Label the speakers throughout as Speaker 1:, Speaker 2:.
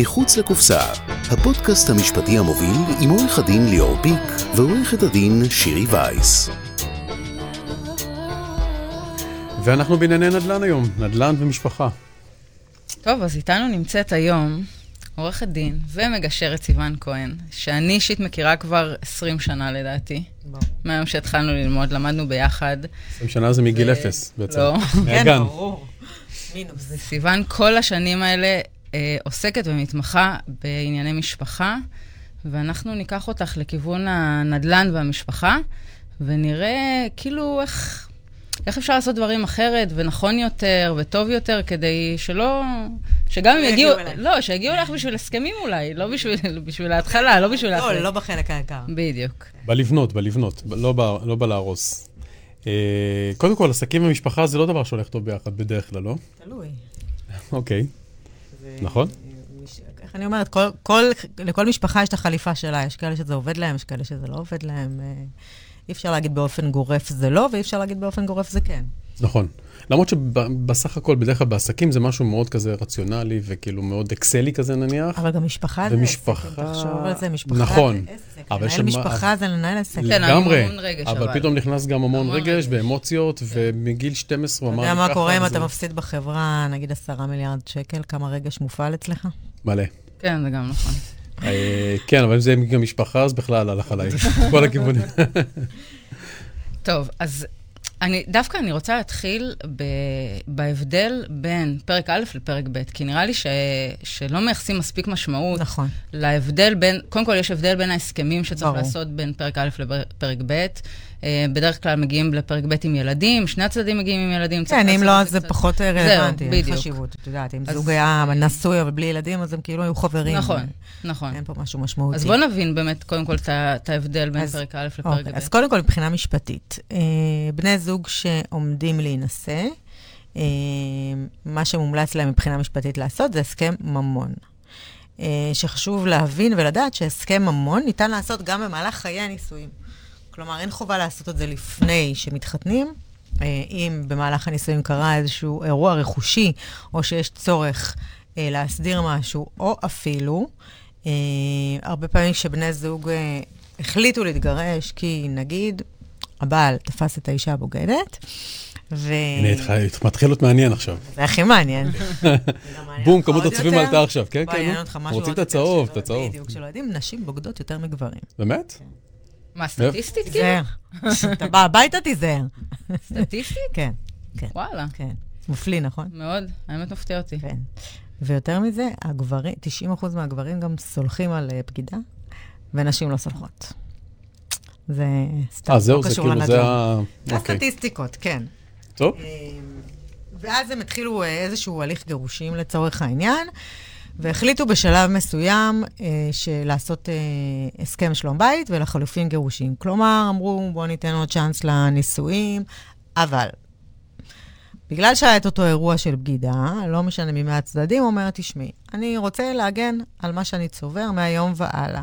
Speaker 1: מחוץ לקופסה, הפודקאסט המשפטי המוביל עם עורך הדין ליאור פיק ועורכת הדין שירי וייס.
Speaker 2: ואנחנו בענייני נדל"ן היום, נדל"ן ומשפחה.
Speaker 3: טוב, אז איתנו נמצאת היום עורכת דין ומגשרת סיוון כהן, שאני אישית מכירה כבר 20 שנה לדעתי. ברור. מהיום שהתחלנו ללמוד, למדנו ביחד.
Speaker 2: 20 שנה זה מגיל אפס בעצם.
Speaker 3: לא.
Speaker 4: כן, ברור.
Speaker 3: מינוס. וסיוון כל השנים האלה אה, עוסקת ומתמחה בענייני משפחה, ואנחנו ניקח אותך לכיוון הנדל"ן והמשפחה, ונראה כאילו איך... איך אפשר לעשות דברים אחרת ונכון יותר וטוב יותר כדי שלא... שגם אם יגיעו... לא, שיגיעו לך בשביל הסכמים אולי, לא בשביל, בשביל ההתחלה, לא בשביל...
Speaker 4: לא, לא בחלק היקר.
Speaker 3: בדיוק.
Speaker 2: בלבנות, בלבנות, לא, ב, לא בלהרוס. אה, קודם כל, עסקים ומשפחה זה לא דבר שהולך טוב ביחד בדרך כלל, לא?
Speaker 4: תלוי.
Speaker 2: אוקיי. נכון.
Speaker 4: איך אני אומרת, כל, כל, לכל משפחה יש את החליפה שלה, יש כאלה שזה עובד להם, יש כאלה שזה לא עובד להם. אה, אי אפשר להגיד באופן גורף זה לא, ואי אפשר להגיד באופן גורף זה כן.
Speaker 2: נכון. למרות שבסך הכל, בדרך כלל בעסקים זה משהו מאוד כזה רציונלי וכאילו מאוד אקסלי כזה נניח.
Speaker 4: אבל גם משפחה זה
Speaker 2: ומשפחה...
Speaker 4: עסק, תחשוב על זה, משפחה
Speaker 2: נכון.
Speaker 4: זה עסק. אבל לנהל משפחה זה לנהל עסק.
Speaker 3: כן,
Speaker 2: לגמרי,
Speaker 3: המון רגש,
Speaker 2: אבל
Speaker 3: אבל.
Speaker 2: פתאום נכנס גם המון
Speaker 3: המון
Speaker 2: רגש
Speaker 3: רגש.
Speaker 2: ואמוציות, ומגיל 12 הוא
Speaker 4: אתה
Speaker 2: אמר לי
Speaker 4: יודע. מה קורה אם אתה מפסיד בחברה, נגיד עשרה מיליארד שקל, כמה רגש מופעל אצלך?
Speaker 2: מלא.
Speaker 3: כן, זה גם נכון.
Speaker 2: אה, כן, אבל אם זה גם משפחה, אז בכלל הלך עליי. כל הכיוונים.
Speaker 3: טוב, אז אני, דווקא אני רוצה להתחיל ב, בהבדל בין פרק א' לפרק ב', כי נראה לי ש, שלא מייחסים מספיק משמעות
Speaker 4: נכון.
Speaker 3: להבדל בין, קודם כל יש הבדל בין ההסכמים שצריך
Speaker 4: ברור.
Speaker 3: לעשות בין פרק א' לפרק ב'. אה, בדרך כלל מגיעים לפרק ב' עם ילדים, שני הצדדים מגיעים עם ילדים.
Speaker 4: כן, אם לא, אז זה פחות רלוונטי, אין
Speaker 3: בדיוק.
Speaker 4: חשיבות. את יודעת, אם זוג היה נשוי אבל בלי ילדים, אז הם כאילו היו חברים.
Speaker 3: נכון, נכון.
Speaker 4: אין פה משהו משמעותי.
Speaker 3: אז בוא נבין באמת, קודם כל, את ההבדל בין פרק א' לפרק
Speaker 4: אוקיי,
Speaker 3: ב'.
Speaker 4: אז קודם כל, מבחינה משפטית, אה, בני זוג שעומדים להינשא, אה, מה שמומלץ להם מבחינה משפטית לעשות זה הסכם ממון. אה, שחשוב להבין ולדעת שהסכם ממון ניתן לעשות גם במהלך חיי הנישואים. כלומר, אין חובה לעשות את זה לפני שמתחתנים. אה, אם במהלך הנישואים קרה איזשהו אירוע רכושי, או שיש צורך אה, להסדיר משהו, או אפילו, אה, הרבה פעמים כשבני זוג אה, החליטו להתגרש, כי נגיד, הבעל תפס את האישה הבוגדת, ו...
Speaker 2: הנה, מתחיל להיות מעניין עכשיו.
Speaker 4: זה הכי מעניין.
Speaker 2: בום, כמות הצופים עלתה עכשיו, כן, כן.
Speaker 4: אותך משהו
Speaker 2: רוצים את הצהוב, את הצהוב.
Speaker 4: בדיוק, שלא יודעים, נשים בוגדות יותר מגברים.
Speaker 2: באמת?
Speaker 3: מה, סטטיסטית כאילו?
Speaker 4: תיזהר. אתה בא הביתה, תיזהר.
Speaker 3: סטטיסטית?
Speaker 4: כן, כן,
Speaker 3: וואלה,
Speaker 4: כן. מופליא, נכון?
Speaker 3: מאוד, האמת מפתיע אותי.
Speaker 4: כן. ויותר מזה, הגברים, 90% מהגברים גם סולחים על אה, בגידה, ונשים לא סולחות. זה סתם,
Speaker 2: אה, זהו,
Speaker 4: לא
Speaker 2: זה
Speaker 4: קשור
Speaker 2: כאילו, זה
Speaker 4: לנדל"ן.
Speaker 2: ה...
Speaker 4: זה
Speaker 2: אוקיי.
Speaker 4: הסטטיסטיקות, כן.
Speaker 2: טוב,
Speaker 4: ואז הם התחילו אה, איזשהו הליך גירושים לצורך העניין, והחליטו בשלב מסוים אה, של לעשות אה, הסכם שלום בית ולחלופין גירושים. כלומר, אמרו, בואו ניתן עוד צ'אנס לנישואים, אבל בגלל שהיה את אותו אירוע של בגידה, לא משנה ממי הצדדים, אומר, תשמעי, אני רוצה להגן על מה שאני צובר מהיום והלאה.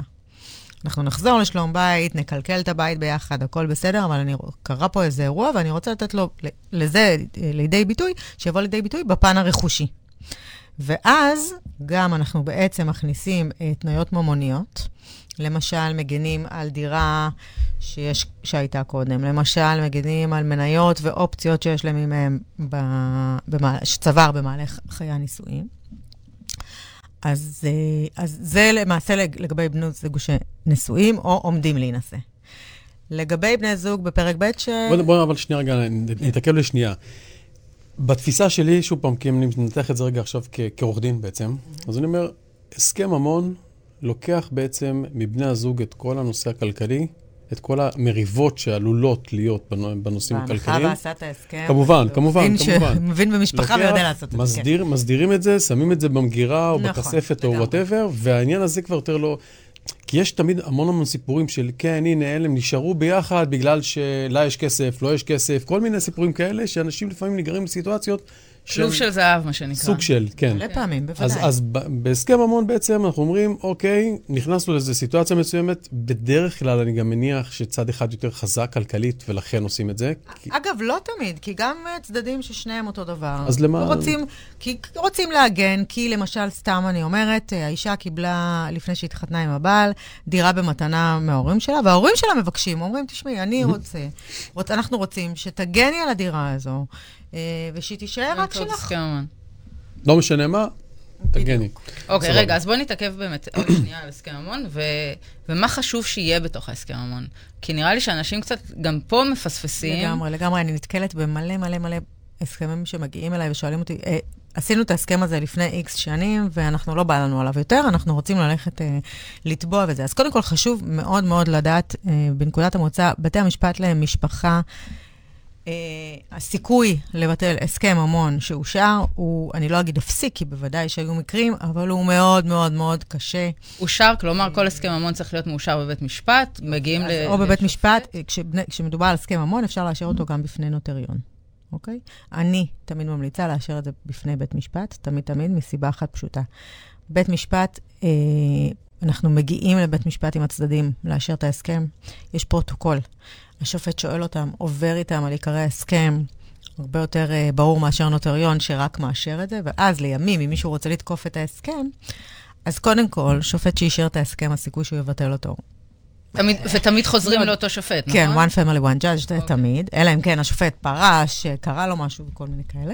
Speaker 4: אנחנו נחזור לשלום בית, נקלקל את הבית ביחד, הכל בסדר, אבל אני, קרה פה איזה אירוע, ואני רוצה לתת לו, לזה לידי ביטוי, שיבוא לידי ביטוי בפן הרכושי. ואז גם אנחנו בעצם מכניסים אה, תניות ממוניות. למשל, מגנים על דירה שיש, שהייתה קודם. למשל, מגנים על מניות ואופציות שיש למי מהם שצבר במהלך חיי הנישואים. אז, אה, אז זה למעשה לג- לגבי בני זוג שנשואים או עומדים להינשא. לגבי בני זוג בפרק ב' ש...
Speaker 2: בוא, בוא אבל שנייה רגע, נתעכב לשנייה. בתפיסה שלי, שוב פעם, כי אני מנתח את זה רגע עכשיו כעורך דין בעצם, אז אני אומר, הסכם ממון לוקח בעצם מבני הזוג את כל הנושא הכלכלי, את כל המריבות שעלולות להיות בנו- בנושאים
Speaker 4: בהנחה
Speaker 2: הכלכליים.
Speaker 4: ועשה את ההסכם.
Speaker 2: כמובן, כמובן,
Speaker 4: מבין ש-
Speaker 2: כמובן.
Speaker 4: מבין במשפחה ויודע לעשות את זה. כן.
Speaker 2: מסדיר, מסדירים את זה, שמים את זה במגירה או
Speaker 4: נכון,
Speaker 2: בכספת או. whatever, והעניין הזה כבר יותר לא... כי יש תמיד המון המון סיפורים של כן, הנה, אלה הם נשארו ביחד בגלל שלה יש כסף, לא יש כסף, כל מיני סיפורים כאלה, שאנשים לפעמים נגררים לסיטואציות
Speaker 3: שילוב של זהב, מה שנקרא.
Speaker 2: סוג של, כן.
Speaker 4: מלא פעמים, בוודאי.
Speaker 2: אז, אז ב- בהסכם ממון בעצם אנחנו אומרים, אוקיי, נכנסנו לאיזו סיטואציה מסוימת, בדרך כלל אני גם מניח שצד אחד יותר חזק כלכלית, ולכן עושים את זה. כי...
Speaker 4: אגב, לא תמיד, כי גם אה, צדדים ששניהם אותו דבר.
Speaker 2: אז למה-
Speaker 4: רוצים, כי רוצים להגן, כי למשל, סתם אני אומרת, אה, האישה קיבלה, לפני שהתחתנה עם הבעל, דירה במתנה מההורים שלה, וההורים שלה מבקשים, אומרים, תשמעי, אני רוצה, רוצ, אנחנו רוצים שתגני על הדירה הזו, ושהיא תישאר רק שלך.
Speaker 2: לא משנה מה, תגני.
Speaker 3: אוקיי. רגע, אז בואו נתעכב באמת עוד שנייה על הסכם ממון, ו... ומה חשוב שיהיה בתוך ההסכם ממון? כי נראה לי שאנשים קצת גם פה מפספסים.
Speaker 4: לגמרי, לגמרי. אני נתקלת במלא מלא מלא הסכמים שמגיעים אליי ושואלים אותי, אה, עשינו את ההסכם הזה לפני איקס שנים, ואנחנו לא בא לנו עליו יותר, אנחנו רוצים ללכת אה, לתבוע וזה. אז קודם כל חשוב מאוד מאוד לדעת, אה, בנקודת המוצא, בתי המשפט למשפחה, אה, הסיכוי לבטל הסכם ממון שאושר, הוא, אני לא אגיד אפסי, כי בוודאי שהיו מקרים, אבל הוא מאוד מאוד מאוד קשה.
Speaker 3: אושר, כלומר, כל הסכם ממון צריך להיות מאושר בבית משפט, מגיעים ל...
Speaker 4: או בבית. משפט, כשבני- כשמדובר על הסכם ממון, אפשר לאשר אותו גם בפני נוטריון, אוקיי? אני תמיד ממליצה לאשר את זה בפני בית משפט, תמיד תמיד, מסיבה אחת פשוטה. בית משפט, אה, אנחנו מגיעים לבית משפט עם הצדדים לאשר את ההסכם, יש פרוטוקול. השופט שואל אותם, עובר איתם על עיקרי ההסכם, הרבה יותר אה, ברור מאשר נוטריון שרק מאשר את זה, ואז לימים, אם מישהו רוצה לתקוף את ההסכם, אז קודם כל, שופט שאישר את ההסכם, הסיכוי שהוא יבטל אותו
Speaker 3: תמיד- ותמיד חוזרים לאותו שופט, נכון?
Speaker 4: כן, one family, one judge, זה
Speaker 3: אוקיי.
Speaker 4: תמיד. אלא אם כן השופט פרש, קרה לו משהו וכל מיני כאלה.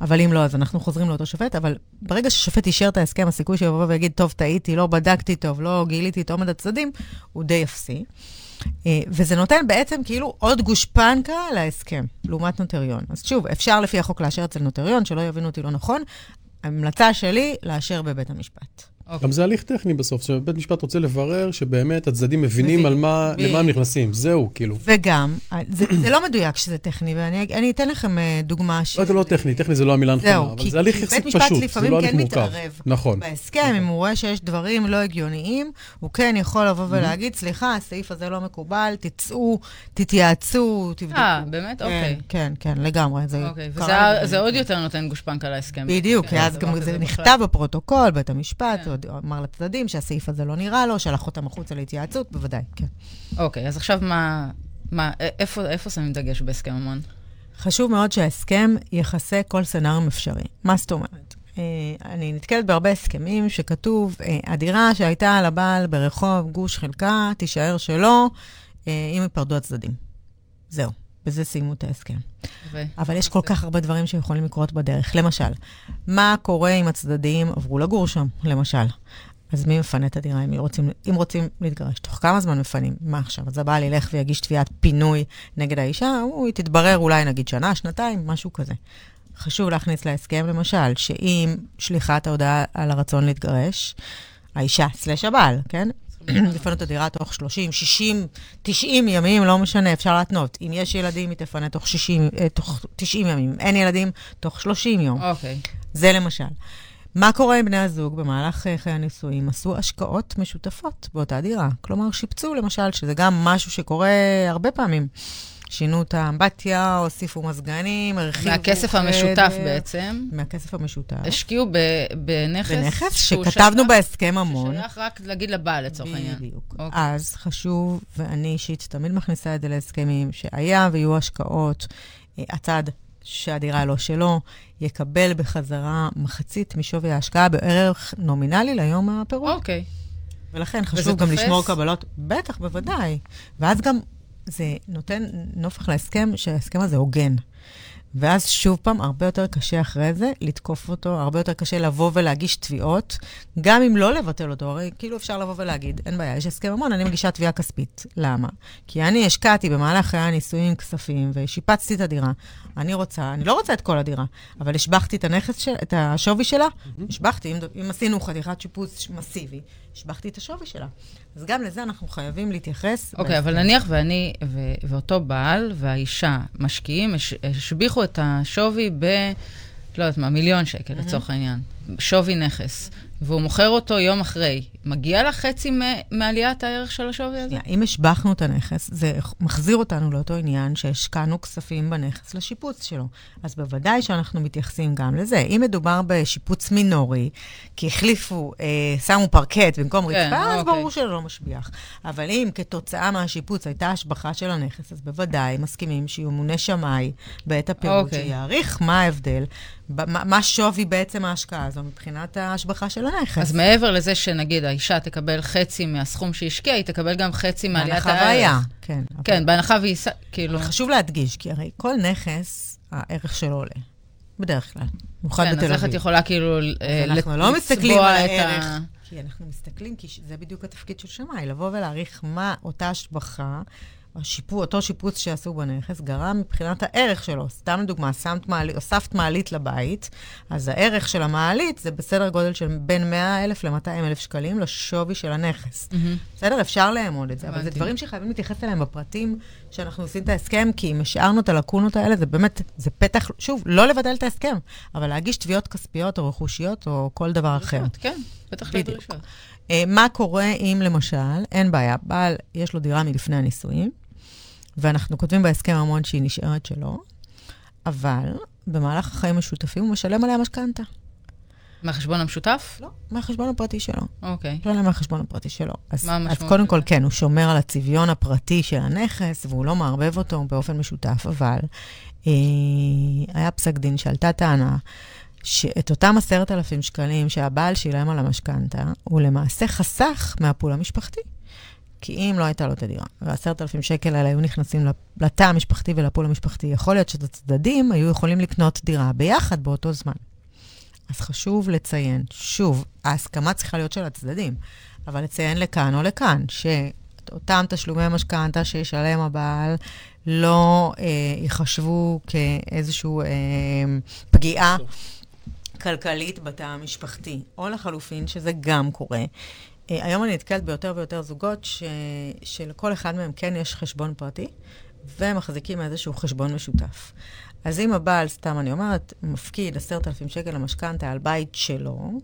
Speaker 4: אבל אם לא, אז אנחנו חוזרים לאותו שופט. אבל ברגע ששופט אישר את ההסכם, הסיכוי שיבוא ויגיד, טוב, טעיתי, לא בדקתי טוב, לא גיליתי את עומד הצדדים, הוא די אפסי. אה, וזה נותן בעצם כאילו עוד גושפנקה להסכם, לעומת נוטריון. אז שוב, אפשר לפי החוק לאשר אצל נוטריון, שלא יבינו אותי לא נכון. ההמלצה שלי, לאשר בבית המשפט.
Speaker 2: גם זה הליך טכני בסוף, שבית משפט רוצה לברר שבאמת הצדדים מבינים
Speaker 4: מבין.
Speaker 2: על מה,
Speaker 4: ב-
Speaker 2: למה הם נכנסים, זהו, כאילו.
Speaker 4: וגם, זה, זה לא מדויק שזה טכני, ואני אני אתן לכם אה, דוגמה ש...
Speaker 2: לא, זה לא טכני, טכני זה לא המילה הנכונה,
Speaker 4: זהו,
Speaker 2: אבל
Speaker 4: כי-
Speaker 2: זה הליך יחסית
Speaker 4: בית משפט
Speaker 2: פשוט, זה
Speaker 4: לפעמים
Speaker 2: לא הליך
Speaker 4: כן
Speaker 2: מורכב.
Speaker 4: מתערב.
Speaker 2: נכון.
Speaker 4: בהסכם, אם הוא רואה שיש דברים לא הגיוניים, הוא כן יכול לבוא ולהגיד, סליחה, הסעיף הזה לא מקובל, תצאו, תתייעצו, תבדקו.
Speaker 3: אה, באמת?
Speaker 4: כן,
Speaker 3: אוקיי.
Speaker 4: כן, כן, לגמרי. זה
Speaker 3: אוקיי, וזה עוד יותר נותן גושפנקה להסכם.
Speaker 4: בדיוק,
Speaker 3: כן,
Speaker 4: כי אז גם
Speaker 3: כזה
Speaker 4: זה. נכתב בפרוטוקול, בית המשפט,
Speaker 3: כן.
Speaker 4: אמר לצדדים שהסעיף הזה לא נראה לו, שלח אותם החוצה להתייעצות, בוודאי, כן.
Speaker 3: אוקיי, אז עכשיו מה... מה, איפה, איפה שמים דגש בהסכם ממון?
Speaker 4: חשוב מאוד שההסכם יכסה כל סצנריום אפשרי. מה זאת אומרת? אה, אני נתקלת בהרבה הסכמים שכתוב, אה, הדירה שהייתה על הבעל ברחוב גוש חלקה, תישאר שלו, אה, אם ייפרדו הצדדים. זהו, בזה סיימו את ההסכם.
Speaker 3: ו...
Speaker 4: אבל יש כל כך הרבה דברים שיכולים לקרות בדרך. למשל, מה קורה אם הצדדים עברו לגור שם, למשל? אז מי מפנה את הדירה אם רוצים, אם רוצים להתגרש? תוך כמה זמן מפנים? מה עכשיו? אז הבעל ילך ויגיש תביעת פינוי נגד האישה, הוא תתברר אולי נגיד שנה, שנתיים, משהו כזה. חשוב להכניס להסכם, למשל, שאם שליחת ההודעה על הרצון להתגרש, האישה סלש הבעל, כן? לפנות את הדירה תוך 30, 60, 90 ימים, לא משנה, אפשר להתנות. אם יש ילדים, היא תפנה תוך, 60, אה, תוך 90 ימים. אם אין ילדים, תוך 30 יום.
Speaker 3: אוקיי.
Speaker 4: זה למשל. מה קורה עם בני הזוג במהלך אה, חיי הנישואים? עשו השקעות משותפות באותה דירה. כלומר, שיפצו למשל, שזה גם משהו שקורה הרבה פעמים. שינו את האמבטיה, הוסיפו מזגנים, הרחיבו
Speaker 3: מהכסף
Speaker 4: חדר.
Speaker 3: המשותף בעצם,
Speaker 4: מהכסף המשותף.
Speaker 3: השקיעו ב- בנכס...
Speaker 4: בנכס שכתבנו
Speaker 3: שייך-
Speaker 4: בהסכם המון.
Speaker 3: ששייך רק, נגיד, לבעל לצורך העניין.
Speaker 4: בדיוק.
Speaker 3: אוקיי.
Speaker 4: אז חשוב, ואני אישית תמיד מכניסה את זה להסכמים, שהיה ויהיו השקעות, אה, הצד שהדירה לא שלו, יקבל בחזרה מחצית משווי ההשקעה בערך נומינלי ליום הפירוק.
Speaker 3: אוקיי.
Speaker 4: ולכן חשוב גם
Speaker 3: תופס?
Speaker 4: לשמור קבלות. בטח, בוודאי. ואז גם זה נותן נופח להסכם, שההסכם הזה הוגן. ואז שוב פעם, הרבה יותר קשה אחרי זה לתקוף אותו, הרבה יותר קשה לבוא ולהגיש תביעות, גם אם לא לבטל אותו, הרי כאילו אפשר לבוא ולהגיד, אין בעיה, יש הסכם ממון, אני מגישה תביעה כספית. למה? כי אני השקעתי במהלך חיי הנישואים כספים ושיפצתי את הדירה. אני רוצה, אני לא רוצה את כל הדירה, אבל השבחתי את הנכס, של, את השווי שלה, השבחתי, אם, אם עשינו חתיכת שיפוץ מסיבי, השבחתי את השווי שלה. אז גם לזה אנחנו חייבים להתייחס.
Speaker 3: אוקיי, אבל נניח ואני ו- ואותו בעל והאישה משקיעים, הש- השביחו את השווי ב... לא יודעת מה, מיליון שקל לצורך העניין. שווי נכס, והוא מוכר אותו יום אחרי, מגיע לה חצי מעליית הערך של השווי הזה?
Speaker 4: אם השבחנו את הנכס, זה מחזיר אותנו לאותו עניין שהשקענו כספים בנכס לשיפוץ שלו. אז בוודאי שאנחנו מתייחסים גם לזה. אם מדובר בשיפוץ מינורי, כי החליפו, אה, שמו פרקט במקום כן, רצפה, אז אוקיי. ברור שזה לא משביח. אבל אם כתוצאה מהשיפוץ הייתה השבחה של הנכס, אז בוודאי מסכימים שימונה שמאי בעת הפירוט, אוקיי. שיעריך מה ההבדל, מה שווי בעצם ההשקעה הזו מבחינת ההשבחה של הנכס.
Speaker 3: אז מעבר לזה שנגיד האישה תקבל חצי מהסכום שהשקיעה, היא תקבל גם חצי מעליית הערך.
Speaker 4: בהנחה והיה, כן.
Speaker 3: כן, בהנחה והיא, כאילו...
Speaker 4: חשוב להדגיש, כי הרי כל נכס, הערך שלו עולה. בדרך כלל, במיוחד
Speaker 3: כן,
Speaker 4: בתל אביב.
Speaker 3: כן, אז איך את יכולה כאילו
Speaker 4: אנחנו לא מסתכלים על הערך. כי אנחנו מסתכלים, כי זה בדיוק התפקיד של שמאי, לבוא ולהעריך מה אותה השבחה השיפור, אותו שיפוץ שעשו בנכס גרם מבחינת הערך שלו. סתם לדוגמה, שמת מעלית, הוספת מעלית לבית, אז הערך של המעלית זה בסדר גודל של בין 100,000 ל-200,000 שקלים לשווי של הנכס. Mm-hmm. בסדר? אפשר לאמוד את זה, אבל זה דברים שחייבים להתייחס אליהם בפרטים שאנחנו עושים את ההסכם, כי אם השארנו את הלקונות האלה, זה באמת, זה פתח, שוב, לא לבטל את ההסכם, אבל להגיש תביעות כספיות או רכושיות או כל דבר אחר.
Speaker 3: כן, בטח לדרישות.
Speaker 4: אה, מה קורה אם למשל, אין בעיה, בעל, יש לו דירה מלפני הנישואים, ואנחנו כותבים בהסכם המון שהיא נשארת שלו, אבל במהלך החיים המשותפים הוא משלם עליה משכנתה.
Speaker 3: מהחשבון המשותף?
Speaker 4: לא, מהחשבון הפרטי שלו.
Speaker 3: אוקיי.
Speaker 4: לא, לא מהחשבון הפרטי שלו.
Speaker 3: אז, מה המשמעות?
Speaker 4: אז קודם כל, כן, הוא שומר על הצביון הפרטי של הנכס, והוא לא מערבב אותו באופן משותף, אבל אה, היה פסק דין שעלתה טענה שאת אותם עשרת אלפים שקלים שהבעל שילם על המשכנתה, הוא למעשה חסך מהפול המשפחתי. כי אם לא הייתה לו את הדירה, ועשרת אלפים שקל האלה היו נכנסים לתא המשפחתי ולפול המשפחתי, יכול להיות שאת הצדדים היו יכולים לקנות דירה ביחד באותו זמן. אז חשוב לציין, שוב, ההסכמה צריכה להיות של הצדדים, אבל לציין לכאן או לכאן, שאותם תשלומי משכנתה שישלם הבעל לא אה, ייחשבו כאיזושהי אה, פגיעה כלכלית בתא המשפחתי, או לחלופין, שזה גם קורה. אה, היום אני נתקלת ביותר ויותר זוגות ש... שלכל אחד מהם כן יש חשבון פרטי, ומחזיקים איזשהו חשבון משותף. אז אם הבעל, סתם אני אומרת, מפקיד עשרת אלפים שקל למשכנתה על בית שלו,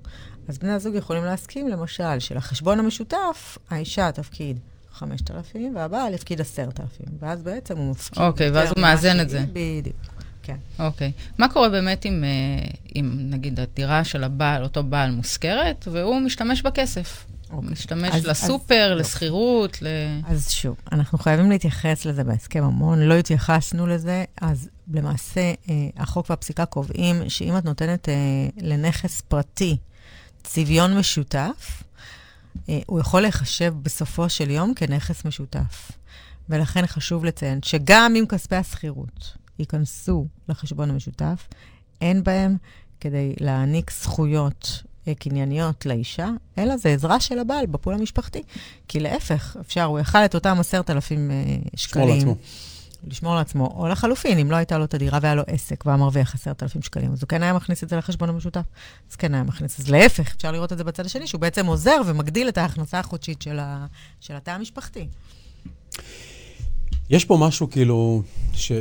Speaker 4: אז בני הזוג יכולים להסכים, למשל, שלחשבון המשותף, האישה תפקיד 5,000, והבעל יפקיד 10,000, ואז בעצם הוא מפקיד...
Speaker 3: אוקיי, ואז הוא מאזן את זה.
Speaker 4: בדיוק. כן.
Speaker 3: אוקיי. מה קורה באמת עם, אה, עם, נגיד, הדירה של הבעל, אותו בעל מושכרת, והוא משתמש בכסף? אוקיי. משתמש אז, לסופר, אז, לשכירות, ל...
Speaker 4: אז שוב, אנחנו חייבים להתייחס לזה בהסכם המון, לא התייחסנו לזה, אז למעשה אה, החוק והפסיקה קובעים שאם את נותנת אה, לנכס פרטי צביון משותף, אה, הוא יכול להיחשב בסופו של יום כנכס משותף. ולכן חשוב לציין שגם אם כספי השכירות ייכנסו לחשבון המשותף, אין בהם כדי להעניק זכויות קנייניות לאישה, אלא זה עזרה של הבעל בפול המשפחתי. כי להפך, אפשר, הוא יכל את אותם עשרת אלפים אה, שקלים. לשמור לעצמו. לשמור לעצמו, או לחלופין, אם לא הייתה לו את הדירה והיה לו עסק והיה מרוויח עשרת אלפים שקלים, אז הוא כן היה מכניס את זה לחשבון המשותף. אז כן היה מכניס. אז להפך, אפשר לראות את זה בצד השני, שהוא בעצם עוזר ומגדיל את ההכנסה החודשית של, ה... של התא המשפחתי.
Speaker 2: יש פה משהו כאילו, ש...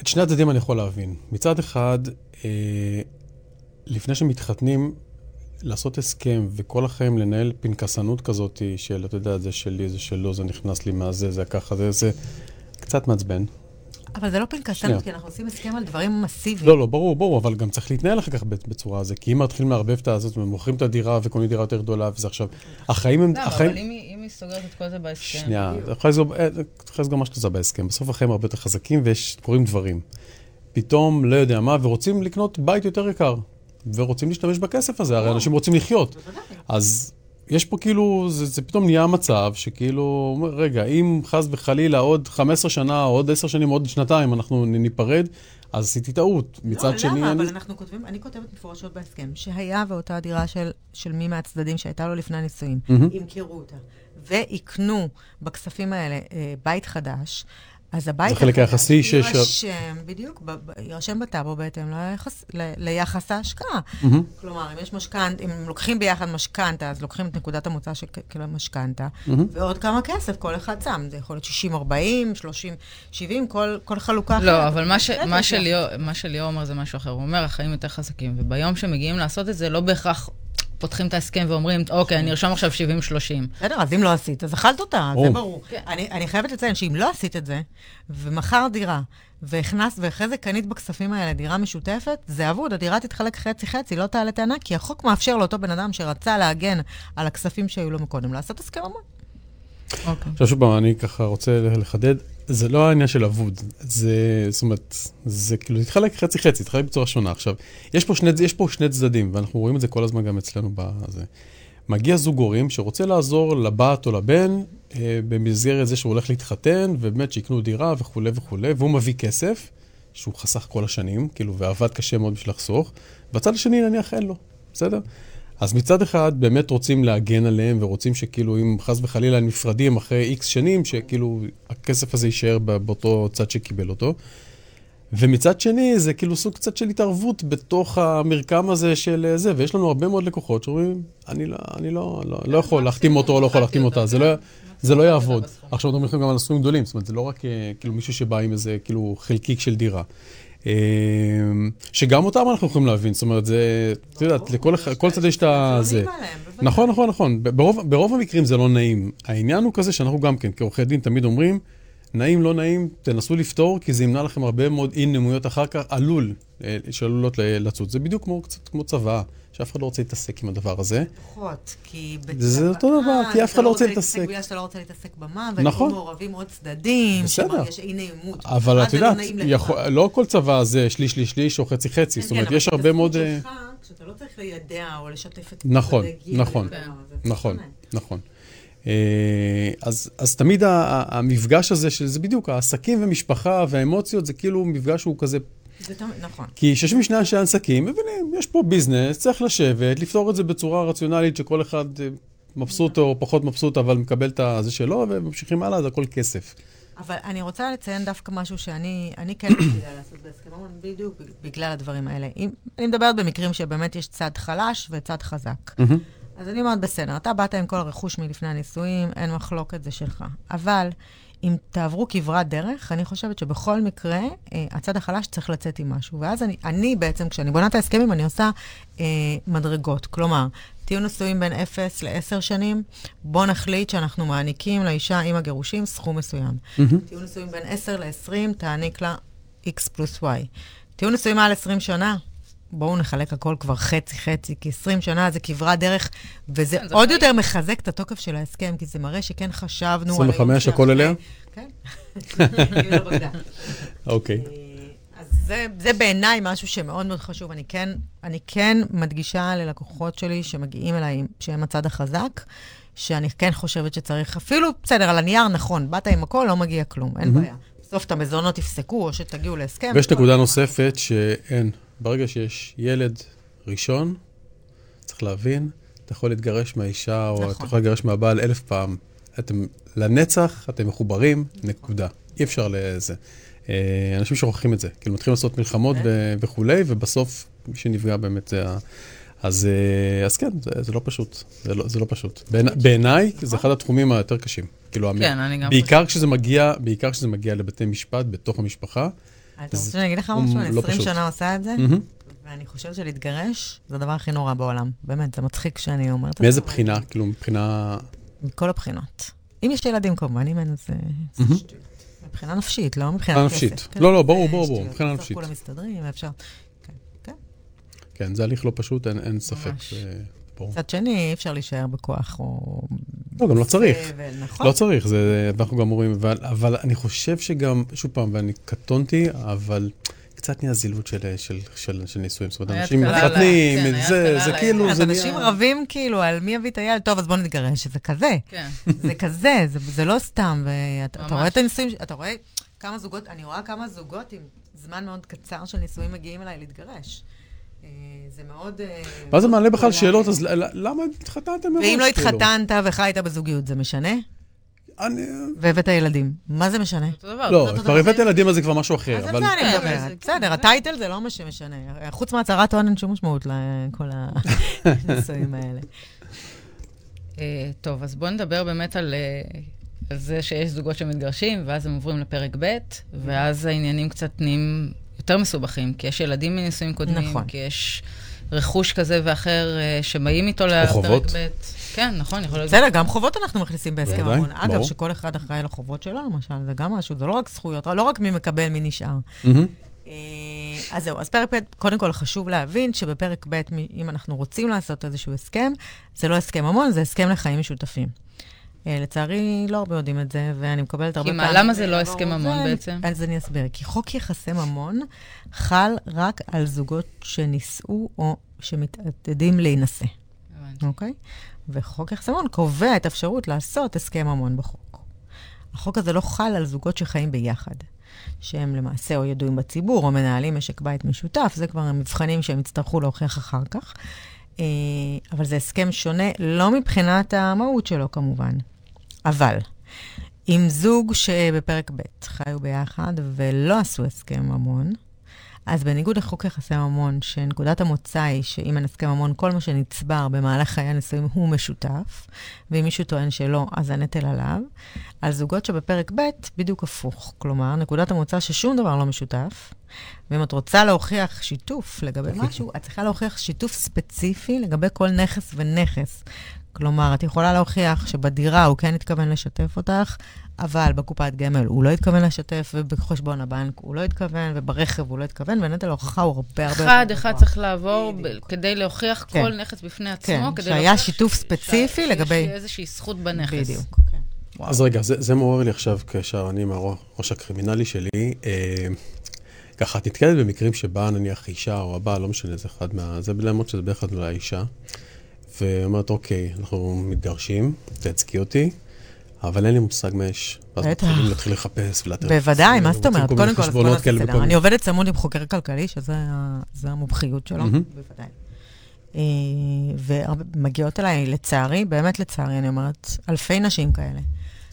Speaker 2: את שני הצדדים אני יכול להבין. מצד אחד, אה, לפני שמתחתנים, לעשות הסכם וכל החיים לנהל פנקסנות כזאת של, אתה יודע, זה שלי, זה שלו, זה נכנס לי מהזה, זה ככה, זה, זה קצת מעצבן.
Speaker 4: אבל זה לא פנקסנות, כי אנחנו עושים הסכם על דברים מסיביים.
Speaker 2: לא, לא, ברור, ברור, אבל גם צריך להתנהל אחר כך בצורה הזו, כי אם מתחילים לערבב את הזאת ומוכרים את הדירה וקונים דירה יותר גדולה, וזה עכשיו, החיים הם...
Speaker 3: לא, אבל אם היא סוגרת את כל זה בהסכם...
Speaker 2: שנייה, יכולה לסגור מה שאת בהסכם. בסוף החיים הרבה יותר חזקים ויש, קורים דברים. פתאום, לא יודע מה, ורוצים לקנות בית יותר יקר. ורוצים להשתמש בכסף הזה, הרי אנשים רוצים לחיות. אז יש פה כאילו, זה, זה פתאום נהיה מצב שכאילו, רגע, אם חס וחלילה עוד 15 שנה, עוד 10 שנים, עוד שנתיים, אנחנו ניפרד, אז עשיתי טעות. מצד
Speaker 4: לא,
Speaker 2: שני...
Speaker 4: לא, למה? אני... אבל אנחנו כותבים, אני כותבת מפורשות בהסכם, שהיה ואותה דירה של, של מי מהצדדים שהייתה לו לפני הנישואים, mm-hmm. ימכרו אותה, ויקנו בכספים האלה אה, בית חדש, אז הבית
Speaker 2: זה חלק היחסי שיש-
Speaker 4: יירשם, בדיוק, יירשם בטאבו בהתאם ליחס, ל- ליחס ההשקעה.
Speaker 2: מהמם.
Speaker 4: כלומר, אם יש משכנתה, אם לוקחים ביחד משכנתה, אז לוקחים את נקודת המוצא של המשכנתה,
Speaker 2: מהמם.
Speaker 4: ועוד כמה כסף כל אחד שם. זה יכול להיות 60-40, 30-70, כל, כל חלוקה אחרת.
Speaker 3: לא, אבל מה, ש, מה,
Speaker 4: יש
Speaker 3: שליאור, מה שליאור אומר זה משהו אחר. הוא אומר, החיים יותר חזקים, וביום שמגיעים לעשות את זה, לא בהכרח פותחים את ההסכם ואומרים, אוקיי, אני ארשום עכשיו 70-30.
Speaker 4: בסדר, אז אם לא עשית, אז אכלת אותה. זה ברור.
Speaker 3: כן.
Speaker 4: אני, אני חייבת לציין שאם לא עשית את זה, ומכרת דירה, והכנסת, ואחרי זה קנית בכספים האלה דירה משותפת, זה אבוד, הדירה תתחלק חצי-חצי, לא תעלה טענה, כי החוק מאפשר לאותו בן אדם שרצה להגן על הכספים שהיו לו מקודם, לעשות הסכם ממון.
Speaker 3: אוקיי.
Speaker 2: עכשיו שוב פעם, אני ככה רוצה לחדד, זה לא העניין של אבוד, זה, זאת אומרת, זה כאילו התחלק חצי-חצי, התחלק בצורה שונה. עכשיו, יש פה, שני, יש פה שני צדדים, ואנחנו רואים את זה כל הזמן גם אצלנו בזה. מגיע זוג הורים שרוצה לעזור לבת או לבן אה, במסגרת זה שהוא הולך להתחתן, ובאמת שיקנו דירה וכולי וכולי, והוא מביא כסף, שהוא חסך כל השנים, כאילו, ועבד קשה מאוד בשביל לחסוך, והצד השני נניח אין לו, בסדר? אז מצד אחד באמת רוצים להגן עליהם, ורוצים שכאילו אם חס וחלילה הם נפרדים אחרי איקס שנים, שכאילו הכסף הזה יישאר באותו צד שקיבל אותו. ומצד שני, זה כאילו סוג קצת של התערבות בתוך המרקם הזה של אה, זה, ויש לנו הרבה מאוד לקוחות שאומרים, אני לא, אני לא, לא, לא יכול להחתים אותו או לא יכול להחתים אותה, זה לא, זה לא יעבוד. עכשיו מדברים לכם גם על סכומים גדולים, זאת אומרת, זה לא רק אה, כאילו מישהו שבא עם איזה כאילו חלקיק של דירה. אה, שגם אותם אנחנו יכולים להבין, זאת אומרת, זה, את יודעת, לכל צד יש את ה... זה.
Speaker 4: נעים עליהם, בוודאי.
Speaker 2: נכון, נכון, נכון. ברוב המקרים זה לא נעים. העניין הוא כזה שאנחנו גם כן, כעורכי דין, תמיד אומרים, נעים, לא נעים, תנסו לפתור, כי זה ימנע לכם הרבה מאוד אי נעימויות אחר כך, עלול, אה, שעלולות לצוץ. זה בדיוק כמו, קצת כמו צבא, שאף אחד לא רוצה להתעסק עם הדבר הזה.
Speaker 4: פחות, כי
Speaker 2: זה אותו דבר, כי אף אחד לא רוצה להתעסק.
Speaker 4: בגלל שאתה לא רוצה להתעסק במה,
Speaker 2: נכון.
Speaker 4: מעורבים עוד צדדים,
Speaker 2: בסדר.
Speaker 4: שמרגיש אי נעימות.
Speaker 2: אבל את
Speaker 4: לא
Speaker 2: יודעת,
Speaker 4: לך?
Speaker 2: יכול, לא כל צבא זה שליש, שליש, שליש או חצי, חצי. זאת אומרת, יש הרבה מאוד...
Speaker 4: כן,
Speaker 2: אה,
Speaker 4: כשאתה לא צריך לידע או לשתף את
Speaker 2: נכון, נכון, נכון. נכון. אה, אז, אז תמיד המפגש הזה, שזה בדיוק העסקים ומשפחה והאמוציות, זה כאילו מפגש שהוא כזה
Speaker 4: זה תמיד, נכון.
Speaker 2: כי כשיושבים שני אנשי עסקים, מבינים, יש פה ביזנס, צריך לשבת, לפתור את זה בצורה רציונלית שכל אחד אה, מבסוט או פחות מבסוט, אבל מקבל את הזה שלו, וממשיכים הלאה, זה הכל כסף.
Speaker 4: אבל אני רוצה לציין דווקא משהו שאני אני כן מציעה לעשות בהסכם ממון, בדיוק בגלל הדברים האלה. אם, אני מדברת במקרים שבאמת יש צד חלש וצד חזק. אז אני אומרת, בסדר, אתה באת עם כל הרכוש מלפני הנישואים, אין מחלוקת, זה שלך. אבל אם תעברו כברת דרך, אני חושבת שבכל מקרה, אה, הצד החלש צריך לצאת עם משהו. ואז אני, אני בעצם, כשאני בונה את ההסכמים, אני עושה אה, מדרגות. כלומר, תהיו נשואים בין 0 ל-10 שנים, בואו נחליט שאנחנו מעניקים לאישה עם הגירושים סכום מסוים. תהיו נשואים בין 10 ל-20, תעניק לה X פלוס Y. תהיו נשואים מעל 20 שנה, בואו נחלק הכל כבר חצי-חצי, כי 20 שנה זה כברת דרך, וזה
Speaker 3: כן,
Speaker 4: עוד. יותר מחזק את התוקף של ההסכם, כי זה מראה שכן חשבנו
Speaker 2: 25 הכל אליה?
Speaker 4: כן. בגדה.
Speaker 2: אוקיי.
Speaker 4: אז זה, זה בעיניי משהו שמאוד מאוד חשוב. אני כן, אני כן מדגישה ללקוחות שלי שמגיעים אליי, שהם הצד החזק, שאני כן חושבת שצריך, אפילו, בסדר, על הנייר, נכון, באת עם הכל, לא מגיע כלום, אין בעיה. בסוף את המזונות יפסקו, או שתגיעו להסכם.
Speaker 2: ויש נקודה נוספת שאין, ברגע שיש ילד ראשון, צריך להבין, אתה יכול להתגרש מהאישה, או
Speaker 4: נכון.
Speaker 2: אתה יכול להתגרש מהבעל אלף פעם. אתם, לנצח אתם מחוברים, נקודה. אי אפשר לזה. אה, אנשים שוכחים את זה, כאילו מתחילים לעשות מלחמות ו- וכולי, ובסוף מי שנפגע באמת זה ה... אז, אה, אז כן, זה, זה לא פשוט, זה לא, זה לא פשוט. בעיני- בעיניי זה אחד התחומים היותר קשים. כאילו, המ-
Speaker 3: כן, אני גם
Speaker 2: בעיקר כשזה מגיע, בעיקר כשזה מגיע לבתי משפט בתוך המשפחה.
Speaker 4: אתה רוצה שאני אגיד לך משהו? אני
Speaker 2: לא
Speaker 4: 20
Speaker 2: פשוט.
Speaker 4: שנה עושה את זה. ואני חושבת שלהתגרש זה הדבר הכי נורא בעולם. באמת, זה מצחיק שאני אומרת את זה.
Speaker 2: מאיזה בחינה? כאילו, מבחינה...
Speaker 4: מכל הבחינות. אם יש ילדים כמובן, אם אין, אז זה זה
Speaker 2: מהמם.
Speaker 4: שטויות. מבחינה נפשית, לא
Speaker 2: מבחינה
Speaker 4: כסף.
Speaker 2: נפשית.
Speaker 4: כן.
Speaker 2: לא, לא, ברור, ברור, ברור. מבחינה נפשית.
Speaker 4: כולם מסתדרים, אפשר. כן, כן.
Speaker 2: כן, זה הליך לא פשוט, אין ספק. ברור.
Speaker 4: מצד שני, אי אפשר להישאר בכוח או...
Speaker 2: לא, גם לא צריך.
Speaker 4: סבל, נכון.
Speaker 2: לא צריך, זה, ואנחנו גם אומרים, אבל, אבל אני חושב שגם, שוב פעם, ואני קטונתי, אבל קצת נהיה זילות של, של, של, של נישואים. זאת אומרת, אנשים מתחתנים,
Speaker 3: כן,
Speaker 2: זה, זה כאילו, זה
Speaker 4: אנשים
Speaker 2: נהיה...
Speaker 4: רבים כאילו על מי יביא את הילד, טוב, אז בוא נתגרש, זה כזה.
Speaker 3: כן.
Speaker 4: זה כזה, זה, זה לא סתם. ואתה רואה את הנישואים, אתה רואה כמה זוגות, אני רואה כמה זוגות עם זמן מאוד קצר של נישואים מגיעים אליי להתגרש. אה, זה מאוד... אה,
Speaker 2: ואז זה מעלה בכלל. שאלות, אז למה התחתנתם מראש?
Speaker 4: ואם לא
Speaker 2: כאילו?
Speaker 4: התחתנת וחיית בזוגיות, זה משנה?
Speaker 2: אני...
Speaker 4: והבאת ילדים. מה זה משנה?
Speaker 3: אותו דבר.
Speaker 2: לא, כבר
Speaker 4: דבר.
Speaker 2: הבאת ילדים אז זה כבר משהו
Speaker 4: אז
Speaker 2: אחר,
Speaker 4: על
Speaker 2: אבל...
Speaker 4: זה אני מדברת. בסדר. הטייטל זה לא מה שמשנה. חוץ מהצהרת הון אין שום משמעות לכל הנישואים האלה.
Speaker 3: אה, טוב, אז בואו נדבר באמת על, על זה שיש זוגות שמתגרשים, ואז הם עוברים לפרק ב', ואז העניינים קצת נהיים יותר מסובכים, כי יש ילדים מנישואים קודמים,
Speaker 4: נכון.
Speaker 3: כי יש רכוש כזה ואחר אה, שבאים איתו לפרק
Speaker 2: חובות.
Speaker 3: ב'. כן, נכון, יכול להיות.
Speaker 4: בסדר, גם חובות אנחנו מכניסים בהסכם המון. אגב,
Speaker 2: ברור.
Speaker 4: שכל אחד אחראי לחובות שלו, למשל, זה גם משהו, זה לא רק זכויות, לא רק מי מקבל, מי נשאר. אה, אז זהו, אז פרק ב', קודם כל חשוב להבין שבפרק ב', אם אנחנו רוצים לעשות איזשהו הסכם, זה לא הסכם ממון, זה הסכם לחיים משותפים. אה, לצערי, לא הרבה יודעים את זה, ואני מקבלת הרבה
Speaker 3: כי
Speaker 4: פעמים...
Speaker 3: מה, למה זה לא
Speaker 4: אה,
Speaker 3: הסכם ממון
Speaker 4: זה-
Speaker 3: בעצם?
Speaker 4: אז אני אסביר. כי חוק יחסי ממון חל רק על זוגות שנישאו או שמתעתדים להינשא. אוקיי? וחוק יחסי ממון קובע את האפשרות לעשות הסכם ממון בחוק. החוק הזה לא חל על זוגות שחיים ביחד, שהם למעשה או ידועים בציבור, או מנהלים משק בית משותף, זה כבר המבחנים שהם יצטרכו להוכיח אחר כך. אה, אבל זה הסכם שונה, לא מבחינת המהות שלו כמובן. אבל, אם זוג שבפרק ב' חיו ביחד ולא עשו הסכם ממון, אז בניגוד לחוק יחסי ממון, שנקודת המוצא היא שאם אין הסכם ממון, כל מה שנצבר במהלך חיי הנישואים הוא משותף, ואם מישהו טוען שלא, אז הנטל עליו. על זוגות שבפרק ב', בדיוק הפוך. כלומר, נקודת המוצא ששום דבר לא משותף, ואם את רוצה להוכיח שיתוף לגבי משהו, את צריכה להוכיח שיתוף ספציפי לגבי כל נכס ונכס. כלומר, את יכולה להוכיח שבדירה הוא כן התכוון לשתף אותך, אבל בקופת גמל הוא לא התכוון לשתף, ובחשבון הבנק הוא לא התכוון, וברכב הוא לא התכוון, ונטל ההוכחה הוא הרבה הרבה
Speaker 3: אחד,
Speaker 4: יותר
Speaker 3: אחד
Speaker 4: גבוה.
Speaker 3: צריך לעבור ב-. כדי להוכיח
Speaker 4: כן.
Speaker 3: כל נכס בפני עצמו,
Speaker 4: כן,
Speaker 3: כדי
Speaker 4: שהיה
Speaker 3: להוכיח
Speaker 4: שיתוף
Speaker 3: ש-
Speaker 4: ספציפי
Speaker 3: ש-
Speaker 4: לגבי-
Speaker 3: שיש איזושהי זכות בנכס.
Speaker 4: בדיוק. כן.
Speaker 2: אז רגע, זה, זה מעורר לי עכשיו, כאשר אני מהראש הקרימינלי שלי, אה, ככה, את נתקלת במקרים שבאה נניח אישה או הבעל, לא משנה, זה אחד מה... זה למרות שזה בדרך כלל אולי אישה, ואומרת, אוקיי, אנחנו מתגרשים, תעצקי אותי, אבל אין לי מושג מה יש. ואז
Speaker 4: בטח.
Speaker 2: מתחילים להתחיל לחפס ולאתר.
Speaker 4: בוודאי, מה זאת אומרת? קודם כל, אז בוא
Speaker 2: חשבונות
Speaker 4: נעשה
Speaker 2: כאלה
Speaker 4: סדר.
Speaker 2: וכל
Speaker 4: אני. עובדת צמוד עם חוקר כלכלי, שזה המומחיות שלו. בוודאי. אה, ומגיעות אליי, לצערי, באמת לצערי, אני אומרת, אלפי נשים כאלה.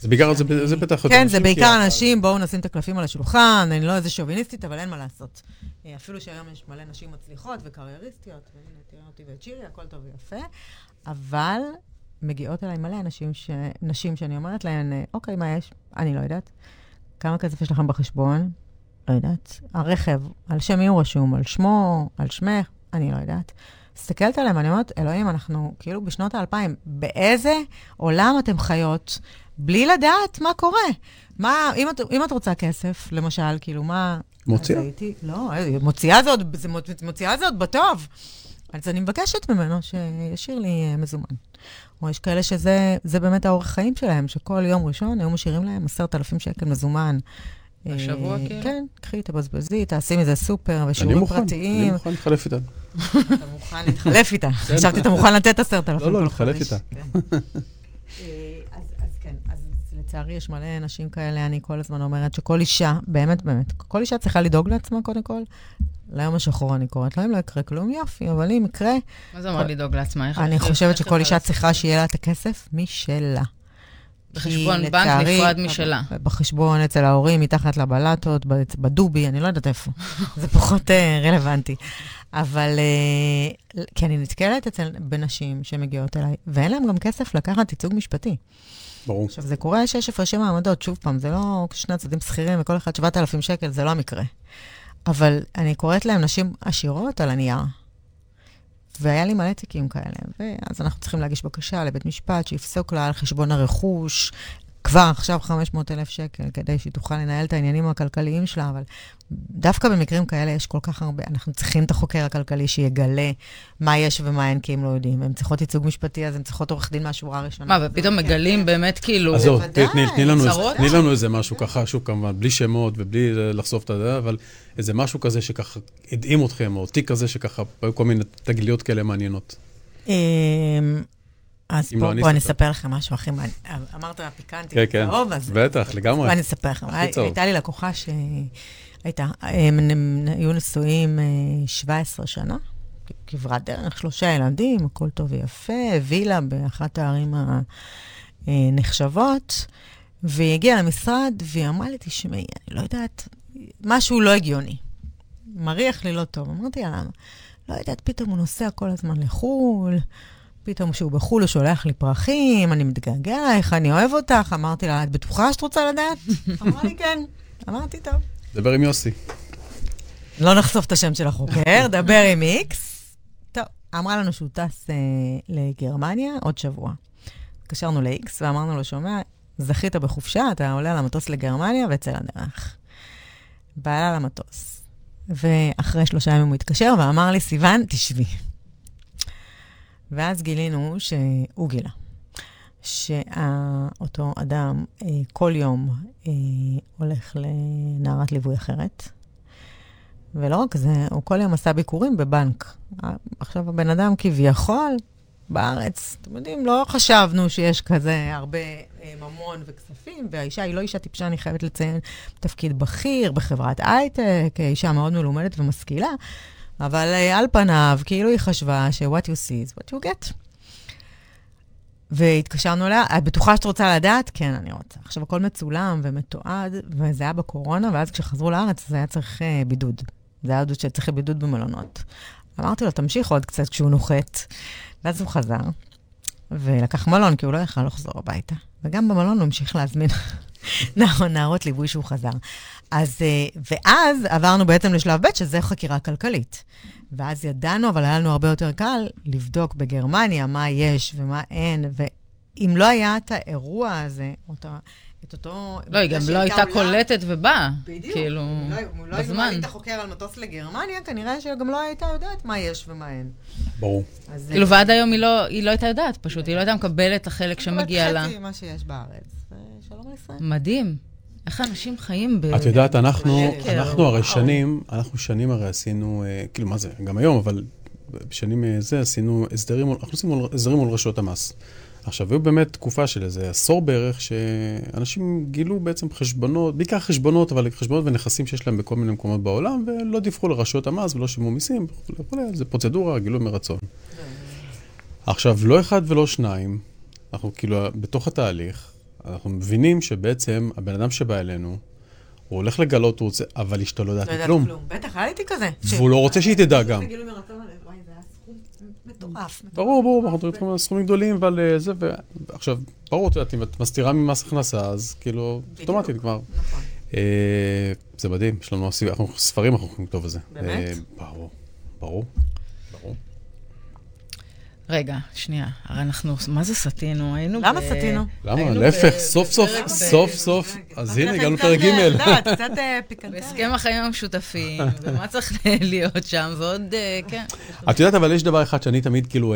Speaker 2: זה בעיקר, זה, בטח...
Speaker 4: כן, זה בעיקר אנשים, בואו נשים את הקלפים על השולחן, אני לא איזה שוביניסטית, אבל אין מה לעשות. אה, אפילו שהיום יש מלא נשים מצליחות וקרייריסטיות, והנה, תראה אותי ואת שירי, הכל טוב ויפה, אבל מגיעות אליי מלא אנשים, ש... נשים שאני אומרת להן, אה, אוקיי, מה יש? אני לא יודעת. כמה כסף יש לכם בחשבון? לא יודעת. הרכב, על שם מי הוא רשום? על שמו? על שמך? אני לא יודעת. מסתכלת עליהם, אני אומרת, אלוהים, אנחנו כאילו בשנות האלפיים, באיזה עולם אתם חיות, בלי לדעת מה קורה? מה, אם את, אם את רוצה כסף, למשל, כאילו, מה...
Speaker 2: מוציאה.
Speaker 4: לא, מוציאה זה עוד, זה, מוציאה זה עוד בטוב. אז אני מבקשת ממנו שישאיר לי אה, מזומן. או יש כאלה שזה זה באמת האורח חיים שלהם, שכל יום ראשון היו משאירים להם עשרת אלפים שקל מזומן.
Speaker 3: בשבוע,
Speaker 4: אה,
Speaker 3: כאילו?
Speaker 4: כן, קחי, תבזבזי, תעשי מזה סופר ושיעורים
Speaker 2: מוכן, אני
Speaker 4: פרטיים.
Speaker 2: מוכן להתחלף איתה.
Speaker 4: אתה מוכן להתחלף איתה. חשבתי, אתה מוכן לתת עשרת אלפים
Speaker 2: לא, לא, להתחלף. איתה.
Speaker 4: לצערי יש מלא נשים כאלה, אני כל הזמן אומרת שכל אישה, באמת, באמת, כל אישה צריכה לדאוג לעצמה קודם כל. ליום השחור אני קוראת לו, אם לא יקרה כלום, יופי, אבל אם יקרה,
Speaker 3: מה זה אומר לדאוג לעצמה?
Speaker 4: אני חושבת שכל אישה צריכה? שיהיה לה את הכסף משלה.
Speaker 3: בחשבון בנק נפרד משלה.
Speaker 4: בחשבון אצל ההורים, מתחת לבלטות, בדובי, אני לא יודעת איפה. זה פחות אה, רלוונטי. אבל, אה, כי אני נתקלת אצל, בנשים שמגיעות אליי, ואין להם גם כסף לקחת ייצוג משפטי.
Speaker 2: ברור.
Speaker 4: עכשיו, זה קורה שיש הפרשי מעמדות, שוב פעם, זה לא שני הצדדים שכירים וכל אחד 7,000 שקל, זה לא המקרה. אבל אני קוראת להם נשים עשירות על הנייר. והיה לי מלא תיקים כאלה, ואז אנחנו צריכים להגיש בקשה לבית משפט שיפסוק לה על חשבון הרכוש, כבר עכשיו 500 אלף שקל, כדי שהיא תוכל לנהל את העניינים הכלכליים שלה, אבל דווקא במקרים כאלה יש כל כך הרבה, אנחנו צריכים את החוקר הכלכלי שיגלה מה יש ומה אין, כי הם לא יודעים. הן צריכות ייצוג משפטי, אז הן צריכות עורך דין מהשורה הראשונה.
Speaker 3: מה, ופתאום
Speaker 4: זה-
Speaker 3: מגלים באמת כאילו...
Speaker 4: בוודאי,
Speaker 2: תני- לנו איזה-
Speaker 3: צרות.
Speaker 2: תני לנו איזה משהו ככה, שוב כמובן, בלי שמות ובלי לחשוף את זה, אבל איזה משהו כזה שככה הדהים אתכם, או תיק כזה שככה, היו כל מיני תגליות כאלה מעניינות.
Speaker 4: אז
Speaker 2: לא,
Speaker 4: בואו
Speaker 2: אני
Speaker 4: בוא אני
Speaker 2: אספר.
Speaker 4: לכם משהו הכי מעניין. אמרת פיקנטי,
Speaker 2: כן, כן,
Speaker 4: צהוב, אז...
Speaker 2: בטח, לגמרי.
Speaker 4: אני אספר לכם. הייתה לי לקוחה שהייתה, הם הם היו נשואים אה, 17 שנה, כברת דרך, שלושה ילדים, הכל טוב ויפה, וילה באחת הערים הנחשבות, והיא הגיעה למשרד, והיא אמרה לי, תשמעי, אני לא יודעת, משהו לא הגיוני. מריח לי לא טוב. אמרתי לה? לא יודעת, פתאום הוא נוסע כל הזמן לחו"ל, פתאום כשהוא בחו"ל הוא שולח לי פרחים, אני מתגעגע אלייך, אני אוהב אותך. אמרתי לה, את בטוחה שאת רוצה לדעת? אמרה לי, כן. אמרתי, טוב.
Speaker 2: דבר עם יוסי.
Speaker 4: לא נחשוף את השם של החוקר, דבר עם איקס. טוב, אמרה לנו שהוא טס אה, לגרמניה עוד שבוע. התקשרנו לאיקס ואמרנו לו, שומע, זכית בחופשה, אתה עולה על המטוס לגרמניה ויצא לדרך. בעלה למטוס. ואחרי שלושה ימים הוא התקשר ואמר לי, סיוון, תשבי. ואז גילינו שהוא גילה. שאותו אדם אה, כל יום אה, הולך לנערת ליווי אחרת. ולא רק זה, הוא כל יום עשה ביקורים בבנק. עכשיו, הבן אדם כביכול בארץ, אתם יודעים, לא חשבנו שיש כזה הרבה אה, ממון וכספים, והאישה היא לא אישה טיפשה, אני חייבת לציין, תפקיד בכיר בחברת הייטק, אישה מאוד מלומדת ומשכילה, אבל אה, על פניו, כאילו היא חשבה ש-what you see is what you get. והתקשרנו אליה, את בטוחה שאת רוצה לדעת? כן, אני רוצה. עכשיו, הכל מצולם ומתועד, וזה היה בקורונה, ואז כשחזרו לארץ, זה היה צריך uh, בידוד. זה היה עוד שצריך בידוד במלונות. אמרתי לו, תמשיך עוד קצת כשהוא נוחת. ואז הוא חזר, ולקח מלון, כי הוא לא יכל לחזור הביתה. וגם במלון הוא המשיך להזמין נערות ליווי שהוא חזר. אז, אה, ואז עברנו בעצם לשלב ב', שזה חקירה כלכלית. ואז ידענו, אבל היה לנו הרבה יותר קל לבדוק בגרמניה מה יש ומה אין, ואם לא היה את האירוע הזה, או את אותו...
Speaker 3: לא, היא גם לא הייתה עולה... קולטת ובאה.
Speaker 4: בדיוק.
Speaker 3: כאילו,
Speaker 4: לא, לא בזמן. לא היית חוקר על מטוס לגרמניה, כנראה שגם לא הייתה יודעת מה יש ומה אין.
Speaker 2: ברור.
Speaker 3: כאילו, ועד היום היא לא, היא לא הייתה יודעת, פשוט. היא לא הייתה מקבלת את החלק שמגיע לה.
Speaker 4: חצי ממה שיש בארץ. ושלום לישראל.
Speaker 3: מדהים. איך אנשים חיים ב...
Speaker 2: את יודעת, אנחנו, אנחנו הרי שנים, אנחנו שנים הרי עשינו, אה, כאילו, מה זה, גם היום, אבל בשנים אה, זה עשינו הסדרים, אנחנו עושים הסדרים מול רשויות המס. עכשיו, היו באמת תקופה של איזה עשור בערך, שאנשים גילו בעצם חשבונות, בעיקר חשבונות, אבל חשבונות ונכסים שיש להם בכל מיני מקומות בעולם, ולא דיווחו לרשויות המס ולא שילמו מיסים וכולי, זה פרוצדורה, גילוי מרצון. עכשיו, לא אחד ולא שניים, אנחנו כאילו בתוך התהליך, אנחנו מבינים שבעצם הבן אדם שבא אלינו, הוא הולך לגלות, הוא רוצה, אבל אשתו לא יודעת
Speaker 4: לא
Speaker 2: כלום.
Speaker 4: בטח, היה לי כזה.
Speaker 2: והוא לא רוצה שהיא תדע גם.
Speaker 4: מטורף.
Speaker 2: ברור, ברור, אנחנו מדברים על סכומים גדולים ועל אה, זה, ועכשיו, ברור, את יודעת, אם את מסתירה ממס הכנסה, אז כאילו, אוטומטית כבר.
Speaker 4: נכון.
Speaker 2: אה, זה מדהים, יש לנו ספרים, אנחנו יכולים לכתוב על זה.
Speaker 4: באמת?
Speaker 2: אה, ברור, ברור.
Speaker 3: רגע, שנייה. הרי אנחנו, מה זה סטינו? היינו
Speaker 4: למה סטינו?
Speaker 2: למה? להפך, סוף סוף, סוף סוף. אז הנה, הגענו לפרק ג'.
Speaker 4: קצת פיקנטריה.
Speaker 3: בהסכם החיים המשותפים, ומה צריך להיות שם, ועוד, כן.
Speaker 2: את יודעת, אבל יש דבר אחד שאני תמיד כאילו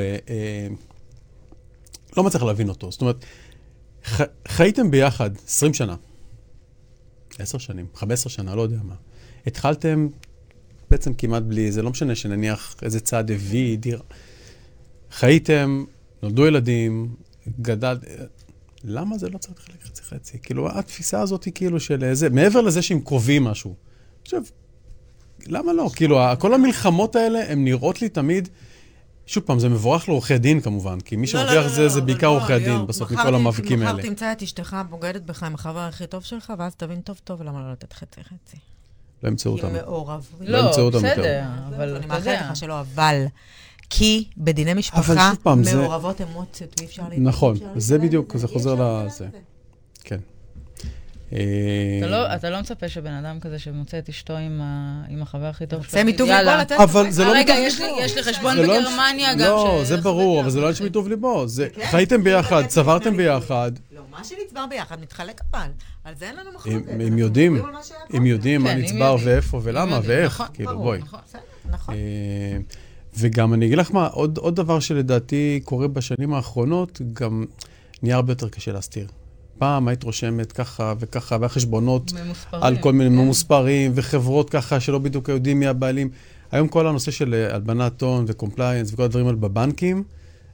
Speaker 2: לא מצליח להבין אותו. זאת אומרת, חייתם ביחד 20 שנה, 10 שנים, 15 שנה, לא יודע מה. התחלתם בעצם כמעט בלי, זה לא משנה שנניח איזה צעד הביא, דירה. חייתם, נולדו ילדים, גדל... למה זה לא צריך לחלק חצי-חצי? כאילו, התפיסה הזאת היא כאילו של זה, מעבר לזה שהם קרובים משהו. עכשיו, למה לא? כאילו, כל המלחמות האלה, הן נראות לי תמיד... שוב פעם, זה מבורך לעורכי דין כמובן, כי מי לא, שמרוויח לא, זה, לא, זה בעיקר עורכי הדין, בסוף, מכל המאבקים האלה.
Speaker 4: מחר תמצא את אשתך בוגדת בך עם החבר הכי טוב שלך, ואז תבין טוב טוב למה לא לתת חצי-חצי.
Speaker 2: לא ימצאו אותם.
Speaker 4: כאילו מעורב.
Speaker 3: לא, בסדר, אבל
Speaker 4: אתה יודע. אני מאחלת לך שלא, אבל... כי בדיני משפחה מעורבות זה... אמוציות, ואי אפשר להתנגד.
Speaker 2: נכון, זה בדיוק, זה חוזר לזה. כן.
Speaker 3: אתה לא, אתה לא מצפה שבן אדם כזה שמוצא את אשתו עם, ה, עם החבר הכי טוב
Speaker 4: שלו, יוצא מטוב ליבו לתת...
Speaker 2: אבל זה לא
Speaker 3: רגע, יש לי, יש לי חשבון בגרמניה גם.
Speaker 2: לא, זה ברור, אבל זה לא אנשים מטוב ליבו. חייתם ביחד, צברתם ביחד.
Speaker 4: לא, מה שנצבר ביחד מתחלק אבל. על זה אין לנו מחלוקת.
Speaker 2: הם יודעים, הם יודעים מה נצבר ואיפה ולמה ואיך. כאילו, בואי.
Speaker 4: נכון.
Speaker 2: וגם אני אגיד לך מה, עוד, עוד דבר שלדעתי קורה בשנים האחרונות, גם נהיה הרבה יותר קשה להסתיר. פעם היית רושמת ככה וככה, והחשבונות על כל מיני כן. ממוספרים, וחברות ככה שלא בדיוק יודעים מי הבעלים. היום כל הנושא של אה, הלבנת הון ו compliance וכל הדברים האלה בבנקים,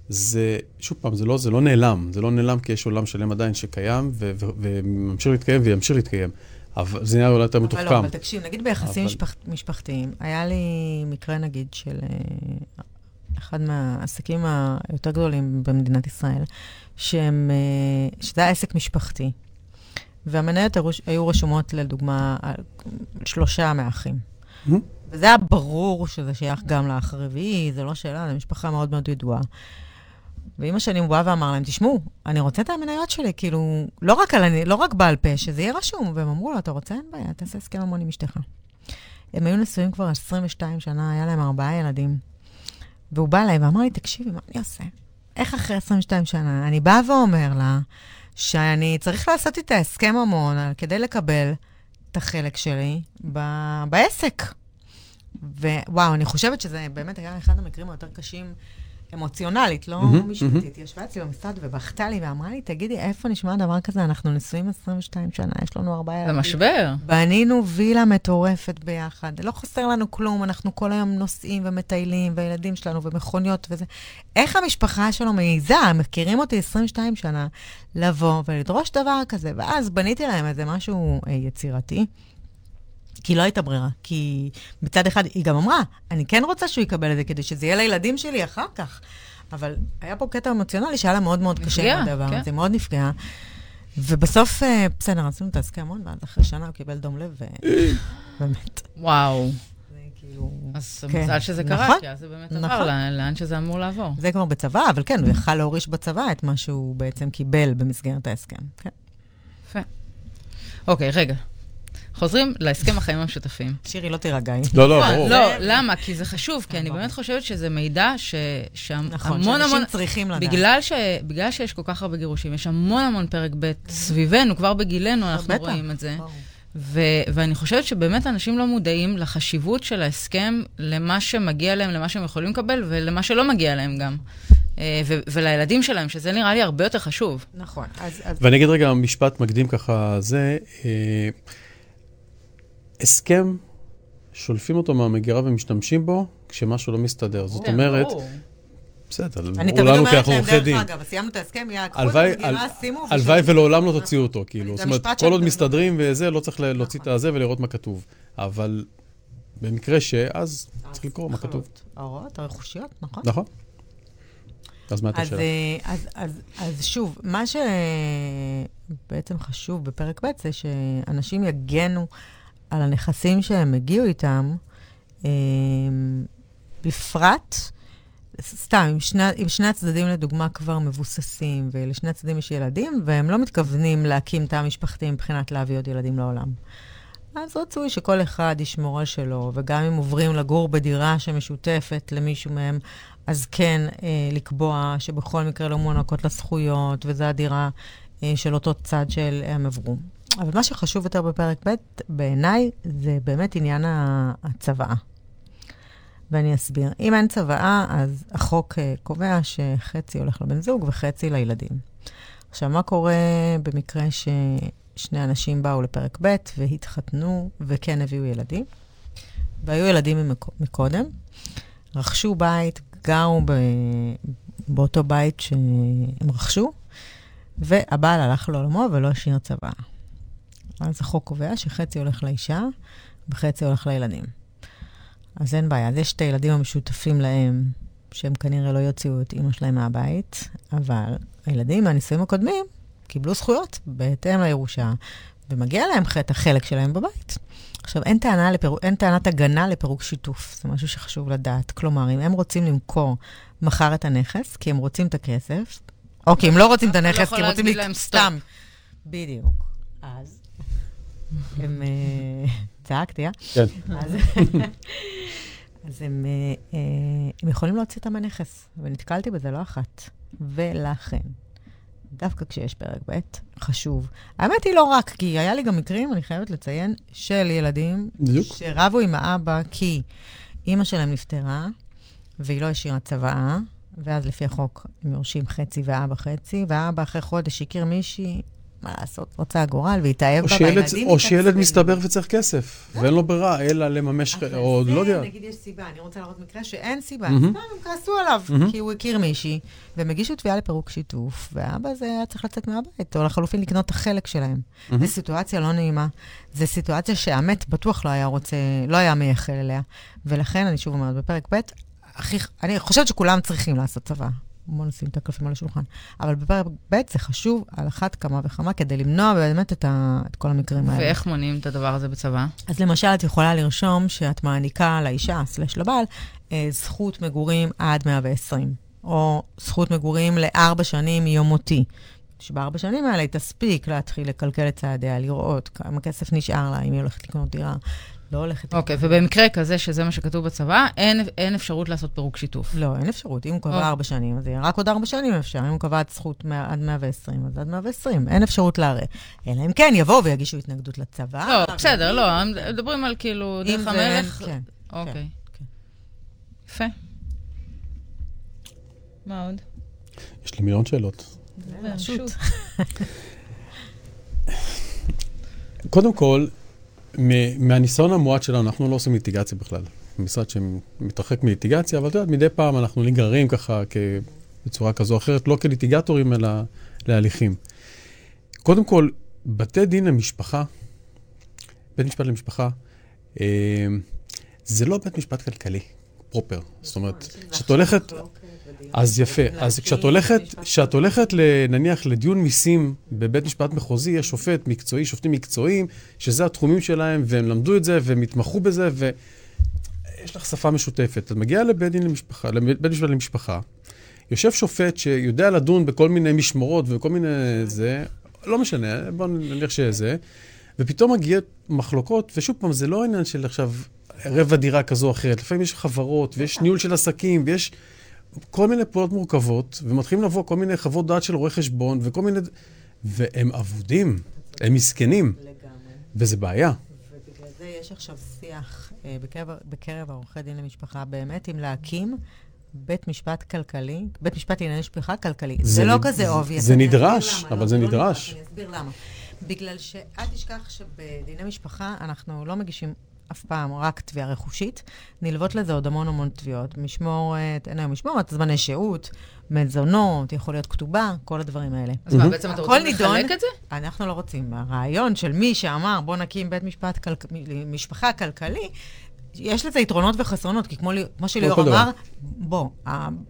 Speaker 2: זה, שוב פעם, זה לא, זה לא נעלם. זה לא נעלם כי יש עולם שלם עדיין שקיים, וממשיך להתקיים וימשיך להתקיים. אבל זה נראה אולי יותר מתוחכם. אבל לא,
Speaker 4: אבל תקשיב, נגיד ביחסים אבל... משפח, משפחתיים, היה לי מקרה נגיד של uh, אחד מהעסקים היותר גדולים במדינת ישראל, שהם, uh, שזה היה עסק משפחתי, והמניות היו- רשומות, לדוגמה, על שלושה מהאחים.
Speaker 2: Mhm.
Speaker 4: וזה היה ברור שזה שייך גם לאח הרביעי, זה לא שאלה, זו משפחה מאוד מאוד ידועה. ועם השנים הוא בא ואמר להם, תשמעו, אני רוצה את המניות שלי, כאילו, לא רק, על, לא רק בעל פה, שזה יהיה רשום. והם אמרו לו, אתה רוצה? אין בעיה, תעשה הסכם ממון עם אשתך. הם היו נשואים כבר 22 שנה, היה להם ארבעה ילדים. והוא בא אליי ואמר לי, תקשיבי, מה אני עושה? איך אחרי 22 שנה? אני באה ואומר לה שאני צריך לעשות איתה הסכם ממון על- כדי לקבל את החלק שלי ב- בעסק. ווואו, אני חושבת שזה באמת היה אחד המקרים היותר קשים אמוציונלית, לא
Speaker 2: מהמם,
Speaker 4: משפטית. היא ישבה אצלי במשרד ובכתה לי ואמרה לי, תגידי, איפה נשמע דבר כזה? אנחנו נשואים 22 שנה, יש לנו ארבעה
Speaker 3: זה
Speaker 4: ילדים.
Speaker 3: משבר.
Speaker 4: בנינו וילה מטורפת ביחד. לא חסר לנו כלום, אנחנו כל היום נוסעים ומטיילים, והילדים שלנו ומכוניות וזה. איך המשפחה שלו מעיזה, מכירים אותי 22 שנה, לבוא ולדרוש דבר כזה? ואז בניתי להם איזה משהו אה, יצירתי. כי לא הייתה ברירה. כי מצד אחד, היא גם אמרה, אני כן רוצה שהוא יקבל את זה כדי שזה יהיה לילדים שלי אחר כך. אבל היה פה קטע אמוציונלי שהיה לה מאוד מאוד קשה
Speaker 3: נפגעה,
Speaker 4: עם הדבר
Speaker 3: כן.
Speaker 4: הזה, מאוד נפגעה. ובסוף, אה, בסדר, עשינו את ההסכם המון, ואז אחרי שנה הוא קיבל דום לב, ובאמת.
Speaker 3: וואו.
Speaker 4: זה כאילו...
Speaker 3: אז
Speaker 4: כן.
Speaker 3: מזל שזה קרה,
Speaker 4: נכון.
Speaker 3: כי אז זה באמת
Speaker 4: נכון.
Speaker 3: עבר לאן שזה אמור לעבור.
Speaker 4: זה כבר בצבא, אבל כן, הוא יכל להוריש בצבא את מה שהוא בעצם קיבל במסגרת ההסכם. כן.
Speaker 3: יפה. אוקיי, רגע. חוזרים להסכם החיים המשותפים.
Speaker 4: שירי, לא תירגעי.
Speaker 2: לא, לא,
Speaker 3: לא,
Speaker 2: ברור.
Speaker 3: לא, למה? כי זה חשוב, כי אני
Speaker 4: ברור.
Speaker 3: באמת חושבת שזה מידע ש-
Speaker 4: נכון,
Speaker 3: שהמון המון...
Speaker 4: שאנשים צריכים לדעת.
Speaker 3: בגלל, ש... בגלל שיש כל כך הרבה גירושים, יש המון המון פרק ב' סביבנו, כבר בגילנו אנחנו רואים את זה. ו- ואני חושבת שבאמת אנשים לא מודעים לחשיבות של ההסכם, למה שמגיע להם, למה שהם יכולים לקבל, ולמה שלא מגיע להם גם. אה, ו- ולילדים שלהם, שזה נראה לי הרבה יותר חשוב.
Speaker 4: נכון, אז... אז-
Speaker 2: ואני אגיד רגע משפט מקדים ככה, זה, אה, הסכם, שולפים אותו מהמגירה ומשתמשים בו כשמשהו לא מסתדר. זאת
Speaker 3: כן,
Speaker 2: אומרת. בסדר,
Speaker 4: אני תמיד אומרת להם, דרך
Speaker 2: דין.
Speaker 4: אגב, אז סיימנו את ההסכם, יאללה, קחו את המגירה, שימו...
Speaker 2: הלוואי. ולעולם לא תוציאו אותו, כאילו. זאת אומרת, כל עוד מסתדרים וזה, לא צריך להוציא את הזה ולראות מה כתוב. אבל במקרה שאז צריך לקרוא מה כתוב.
Speaker 4: ההוראות הרכושיות, נכון.
Speaker 2: נכון? אז מה הייתה
Speaker 4: אז,
Speaker 2: השאלה?
Speaker 4: אה, אז, אז, אז שוב, מה שבעצם חשוב בפרק ב' זה שאנשים יגנו על הנכסים שהם הגיעו איתם, אה, בפרט, סתם, אם שני, שני הצדדים לדוגמה כבר מבוססים, ולשני הצדדים יש ילדים, והם לא מתכוונים להקים תא משפחתי מבחינת להביא עוד ילדים לעולם. אז רצוי שכל אחד ישמור על שלו, וגם אם עוברים לגור בדירה שמשותפת למישהו מהם, אז כן אה, לקבוע שבכל מקרה לא מוענקות לה זכויות, וזו הדירה אה, של אותו צד שהם עברו. אבל מה שחשוב יותר בפרק ב', בעיניי, זה באמת עניין הצוואה. ואני אסביר. אם אין צוואה, אז החוק אה, קובע שחצי הולך לבן זוג וחצי לילדים. עכשיו, מה קורה במקרה ששני אנשים באו לפרק ב' והתחתנו וכן הביאו ילדים? והיו ילדים מקודם, רכשו בית, גרו ב... באותו בית שהם רכשו, והבעל הלך לעולמו ולא השאיר צוואה. אז החוק קובע שחצי הולך לאישה וחצי הולך לילדים. אז אין בעיה. אז יש את הילדים המשותפים להם, שהם כנראה לא יוציאו את אימא שלהם מהבית, אבל הילדים מהנישואים הקודמים קיבלו זכויות בהתאם לירושה, ומגיע להם את החלק שלהם בבית. עכשיו, אין, טענה לפיר... אין טענת הגנה לפירוק שיתוף, זה משהו שחשוב לדעת. כלומר, אם הם רוצים למכור מחר את הנכס, כי הם רוצים את הכסף, או כי הם לא רוצים את
Speaker 3: לא
Speaker 4: הנכס, כי הם רוצים...
Speaker 3: להגיד להם.
Speaker 4: סתם. בדיוק. אז הם... אה, צעקתי, אה?
Speaker 2: כן.
Speaker 4: אז, הם, אה, אה, הם יכולים להוציא אותם מהנכס, ונתקלתי בזה לא אחת. ולכן, דווקא כשיש פרק ב', חשוב. האמת היא לא רק, כי היה לי גם מקרים, אני חייבת לציין, של ילדים
Speaker 2: בדיוק.
Speaker 4: שרבו עם האבא כי אימא שלהם נפטרה, והיא לא השאירה צוואה, ואז לפי החוק הם יורשים חצי ואבא חצי, והאבא אחרי חודש הכיר מישהי, מה לעשות, רוצה הגורל, והתאהב בה, והילדים
Speaker 2: או שילד. מסתבר וצריך כסף, ואין לו ברירה, אלא לממש, או
Speaker 4: זה,
Speaker 2: לא יודע.
Speaker 4: נגיד יש סיבה, אני רוצה להראות מקרה שאין סיבה. סתם הם כעסו עליו. כי הוא הכיר מישהי, והם הגישו תביעה לפירוק שיתוף, והאבא הזה היה צריך לצאת מהבית, או לחלופין לקנות את החלק שלהם. זו סיטואציה לא נעימה. זו סיטואציה שהמת בטוח לא היה רוצה, לא היה מייחל אליה. ולכן, אני שוב אומרת, בפרק ב', הכי, אני חושבת שכולם צריכים לעשות צבא. בואו נשים את הקלפים על השולחן. אבל בפרק ב' זה חשוב על אחת כמה וכמה כדי למנוע באמת את, ה, את כל המקרים האלה.
Speaker 3: ואיך מונעים את הדבר הזה בצבא?
Speaker 4: אז למשל, את יכולה לרשום שאת מעניקה לאישה, סלש לבעל, אה, זכות מגורים עד 120, או זכות מגורים לארבע שנים מיום מותי. שבארבע שנים האלה היא תספיק להתחיל לקלקל את צעדיה, לראות כמה כסף נשאר לה, אם היא הולכת לקנות דירה, לא הולכת...
Speaker 3: אוקיי, ובמקרה כזה, שזה מה שכתוב בצבא, אין, אין אפשרות לעשות פירוק שיתוף.
Speaker 4: לא, אין אפשרות. אם הוא קבע
Speaker 3: אוקיי.
Speaker 4: ארבע שנים, אז יהיה רק עוד ארבע שנים אפשר. אם הוא קבע עד זכות מאה- עד 120, אז עד 120. אין אפשרות לערער. אלא אם כן יבואו ויגישו התנגדות לצבא.
Speaker 3: לא, בסדר, לא, מדברים על כאילו
Speaker 4: אם
Speaker 3: דרך
Speaker 4: זה-
Speaker 3: המלך.
Speaker 4: כן.
Speaker 3: אוקיי.
Speaker 4: כן.
Speaker 3: יפה. מה עוד?
Speaker 2: יש לי מיליון שאלות.
Speaker 4: פשוט.
Speaker 2: קודם כל, מהניסיון המועט שלנו, אנחנו לא עושים ליטיגציה בכלל. משרד שמתרחק מליטיגציה, אבל את יודעת, מדי פעם אנחנו נגררים ככה. בצורה כזו או אחרת, לא כליטיגטורים, אלא להליכים. קודם כל, בתי דין למשפחה, בית משפט למשפחה, אה, זה לא בית משפט כלכלי, פרופר. זאת אומרת, כשאת הולכת... אז יפה. אז כשאת הולכת, כשאת הולכת, נניח, לדיון מיסים בבית משפט מחוזי, יש שופט מקצועי, שופטים מקצועיים, שזה התחומים שלהם, והם למדו את זה, והם התמחו בזה, ויש לך שפה משותפת. את מגיעה לבית דין למשפחה, לבית משפט למשפחה, יושב שופט שיודע לדון בכל מיני משמרות וכל מיני זה, לא משנה, בואו נניח שזה, ופתאום מגיעות מחלוקות, ושוב פעם, זה לא עניין של עכשיו רבע דירה כזו או אחרת, לפעמים יש חברות, ויש ניהול של עסקים, ויש כל מיני פעולות מורכבות, ומתחילים לבוא כל מיני חוות דעת של רואי חשבון, וכל מיני... והם אבודים, הם מסכנים,
Speaker 4: לגמרי.
Speaker 2: וזה בעיה.
Speaker 4: ובגלל זה יש עכשיו שיח אה, בקרב, בקרב העורכי דין למשפחה, באמת, אם להקים בית משפט כלכלי, בית משפט לענייני משפחה כלכלי. זה,
Speaker 2: זה
Speaker 4: לא כזה obvious.
Speaker 2: זה נדרש, אבל
Speaker 4: לא,
Speaker 2: זה
Speaker 4: לא
Speaker 2: נדרש.
Speaker 4: אני אסביר למה. בגלל שאל תשכח שבדיני משפחה אנחנו לא מגישים אף פעם רק תביעה רכושית, נלוות לזה עוד המון המון תביעות. משמורת, אין היום משמורת, זמני שהות, מזונות, יכול להיות כתובה, כל הדברים האלה.
Speaker 3: אז מה, בעצם רוצה
Speaker 4: נידון.
Speaker 3: לחלק את זה?
Speaker 4: אנחנו לא רוצים. הרעיון של מי שאמר, בוא נקים בית משפט, כלכ... משפחה כלכלי, יש לזה יתרונות וחסרונות, כי כמו, כמו שליאור
Speaker 2: כל.
Speaker 4: אמר, בוא,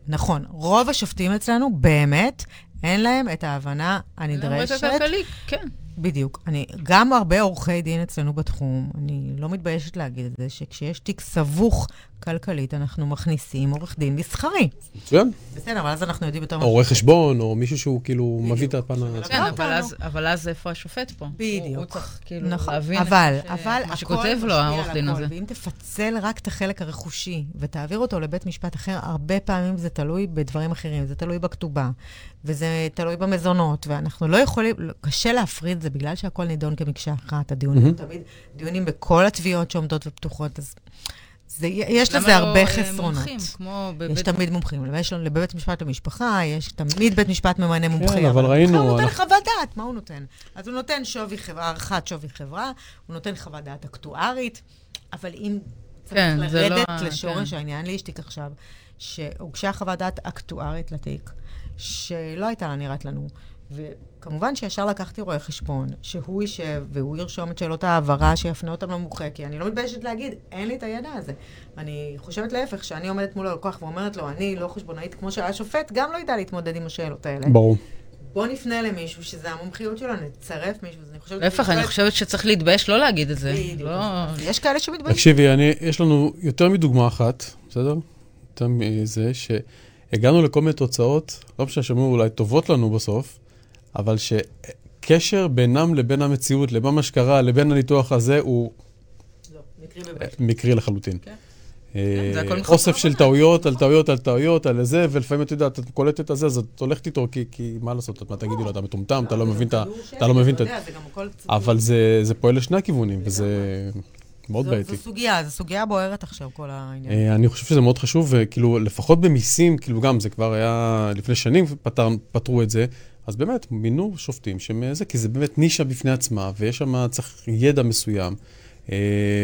Speaker 4: נכון, רוב השופטים אצלנו, באמת, אין להם את ההבנה הנדרשת.
Speaker 3: הרקע הכלכלי, כן.
Speaker 4: בדיוק. אני, גם הרבה עורכי דין אצלנו בתחום, אני לא מתביישת להגיד את זה, שכשיש תיק סבוך כלכלית, אנחנו מכניסים עורך דין מסחרי.
Speaker 2: מצוין.
Speaker 4: בסדר, אבל אז אנחנו יודעים יותר
Speaker 2: או רואה חשבון, או מישהו שהוא כאילו מביא את הפן ה...
Speaker 3: כן,
Speaker 4: לא
Speaker 3: אבל
Speaker 4: אותנו.
Speaker 3: אז- אבל אז איפה השופט פה?
Speaker 4: בדיוק.
Speaker 3: הוא- צריך כאילו
Speaker 4: נכון,
Speaker 3: להבין מה שכותב לו העורך דין הזה.
Speaker 4: ואם תפצל רק את החלק הרכושי ותעביר אותו לבית משפט אחר, הרבה פעמים זה תלוי בדברים אחרים, זה תלוי בכתובה, וזה תלוי במזונות, ואנחנו לא יכולים, לא- קשה להפריד את זה בגלל שהכל נידון כמקשה אחת, הדיונים. תמיד דיונים בכל התביעות שעומדות ופתוחות, אז זה, יש לזה
Speaker 3: לא,
Speaker 4: הרבה
Speaker 3: אה,
Speaker 4: חסרונות.
Speaker 3: מומחים, כמו
Speaker 4: יש
Speaker 3: בבית...
Speaker 4: תמיד מומחים. יש לנו לבית משפט למשפחה, יש תמיד בית משפט ממנה מומחה.
Speaker 2: כן, אבל ראינו,
Speaker 4: הוא נותן
Speaker 2: אנחנו-
Speaker 4: חוות דעת, מה הוא נותן? אז הוא נותן שווי חברה, הערכת שווי חברה, הוא נותן חוות דעת אקטוארית, אבל אם צריך
Speaker 3: כן, זה לא
Speaker 4: לרדת
Speaker 3: ה-
Speaker 4: לשורש
Speaker 3: כן.
Speaker 4: העניין, לי יש תיק עכשיו, שהוגשה חוות דעת אקטוארית לתיק, שלא הייתה לה נראית לנו. וכמובן שישר לקחתי רואה חשבון, שהוא יישב והוא ירשום את שאלות ההעברה, שיפנה אותם למומחה, כי אני לא מתביישת להגיד, אין לי את הידע הזה. אני חושבת להפך, שאני עומדת מול הלקוח ואומרת לו, אני לא חשבונאית כמו שהיה שופט, גם לא ידע להתמודד עם השאלות האלה.
Speaker 2: ברור.
Speaker 4: בוא נפנה למישהו שזה המומחיות שלו, נצרף מישהו, אז אני חושבת...
Speaker 3: להפך, אני חושבת שצריך להתבייש לא להגיד את זה.
Speaker 4: בדיוק.
Speaker 3: לא...
Speaker 4: יש כאלה שמתביישים.
Speaker 2: תקשיבי, אני, יש לנו יותר מדוגמה אחת, בסדר? יותר מזה, שהגענו לכל מיני תוצאות, לא משנה שאמרו אולי טובות לנו בסוף, אבל שקשר בינם לבין המציאות, לבין מה שקרה, לבין הניתוח הזה, הוא
Speaker 4: לא, מקרי
Speaker 2: אה,
Speaker 4: בבית.
Speaker 2: מקרי לחלוטין.
Speaker 3: כן.
Speaker 2: אה,
Speaker 3: הכל מחוסר
Speaker 2: אוסף של. טעויות על טעויות על טעויות, על זה, ולפעמים את יודעת, את קולטת את זה, אז את הולכת איתו, כי, כי מה לעשות, מה תגידי לו, אתה מטומטם, אתה לא מבין את ה... אתה לא מבין את ה...
Speaker 4: יודע.
Speaker 2: אבל זה, זה פועל לשני הכיוונים, וזה מאוד בעייתי.
Speaker 4: זו סוגיה, זו סוגיה בוערת עכשיו, כל העניין.
Speaker 2: אה, אני חושב שזה מאוד חשוב, וכאילו, לפחות במיסים, כאילו גם, זה כבר היה לפני שנים פתר, פתרו את זה, אז באמת, מינו שופטים שהם זה, כי זה באמת נישה בפני עצמה, ויש שם, צריך ידע מסוים, אה,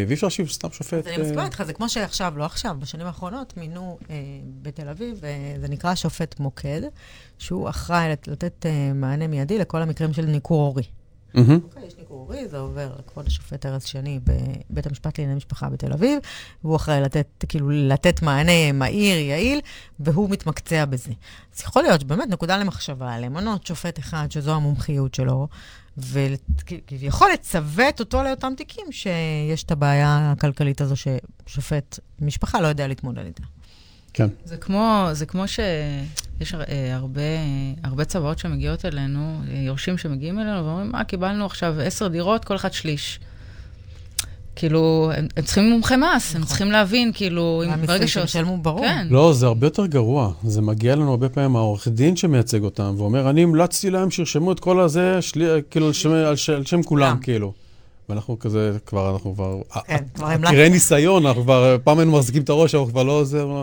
Speaker 2: ואי אפשר להשאיר סתם שופט.
Speaker 4: אז אני
Speaker 2: אה,
Speaker 4: מסכימה איתך, זה כמו שעכשיו, לא עכשיו, בשנים האחרונות מינו אה, בתל אביב, אה, זה נקרא שופט מוקד, שהוא אחראי לת- לתת אה, מענה מיידי לכל המקרים של ניכור הורי. אוקיי, יש ניכור הורי, זה עובר לכבוד השופט ארז שני בבית המשפט לענייני משפחה בתל אביב, והוא אחראי לתת, כאילו, לתת מענה מהיר, יעיל, והוא מתמקצע בזה. אז יכול להיות שבאמת נקודה למחשבה, למנות שופט אחד שזו המומחיות שלו, וכביכול לצוות אותו לאותם תיקים שיש את הבעיה הכלכלית הזו ששופט משפחה לא יודע להתמודד איתה.
Speaker 2: כן.
Speaker 3: זה כמו, זה כמו שיש אה, הרבה, הרבה צוואות שמגיעות אלינו, אה, יורשים שמגיעים אלינו ואומרים, מה, קיבלנו עכשיו עשר דירות, כל אחד שליש. כאילו, הם, הם צריכים מומחי מס, הם צריכים להבין, כאילו, אם ברגע ש...
Speaker 4: שהם ישלמו, ברור.
Speaker 3: כן.
Speaker 2: לא, זה הרבה יותר גרוע. זה מגיע לנו הרבה פעמים העורך דין שמייצג אותם, ואומר, אני המלצתי להם שירשמו את כל הזה, שלי, כאילו, על שם, על, ש, על שם כולם. כאילו. ואנחנו כזה, כבר, אנחנו כבר...
Speaker 4: כן, כבר
Speaker 2: תראה
Speaker 4: המלצנו.
Speaker 2: ניסיון, אנחנו כבר, פעם היינו מחזיקים את הראש, אנחנו כבר לא עוזר.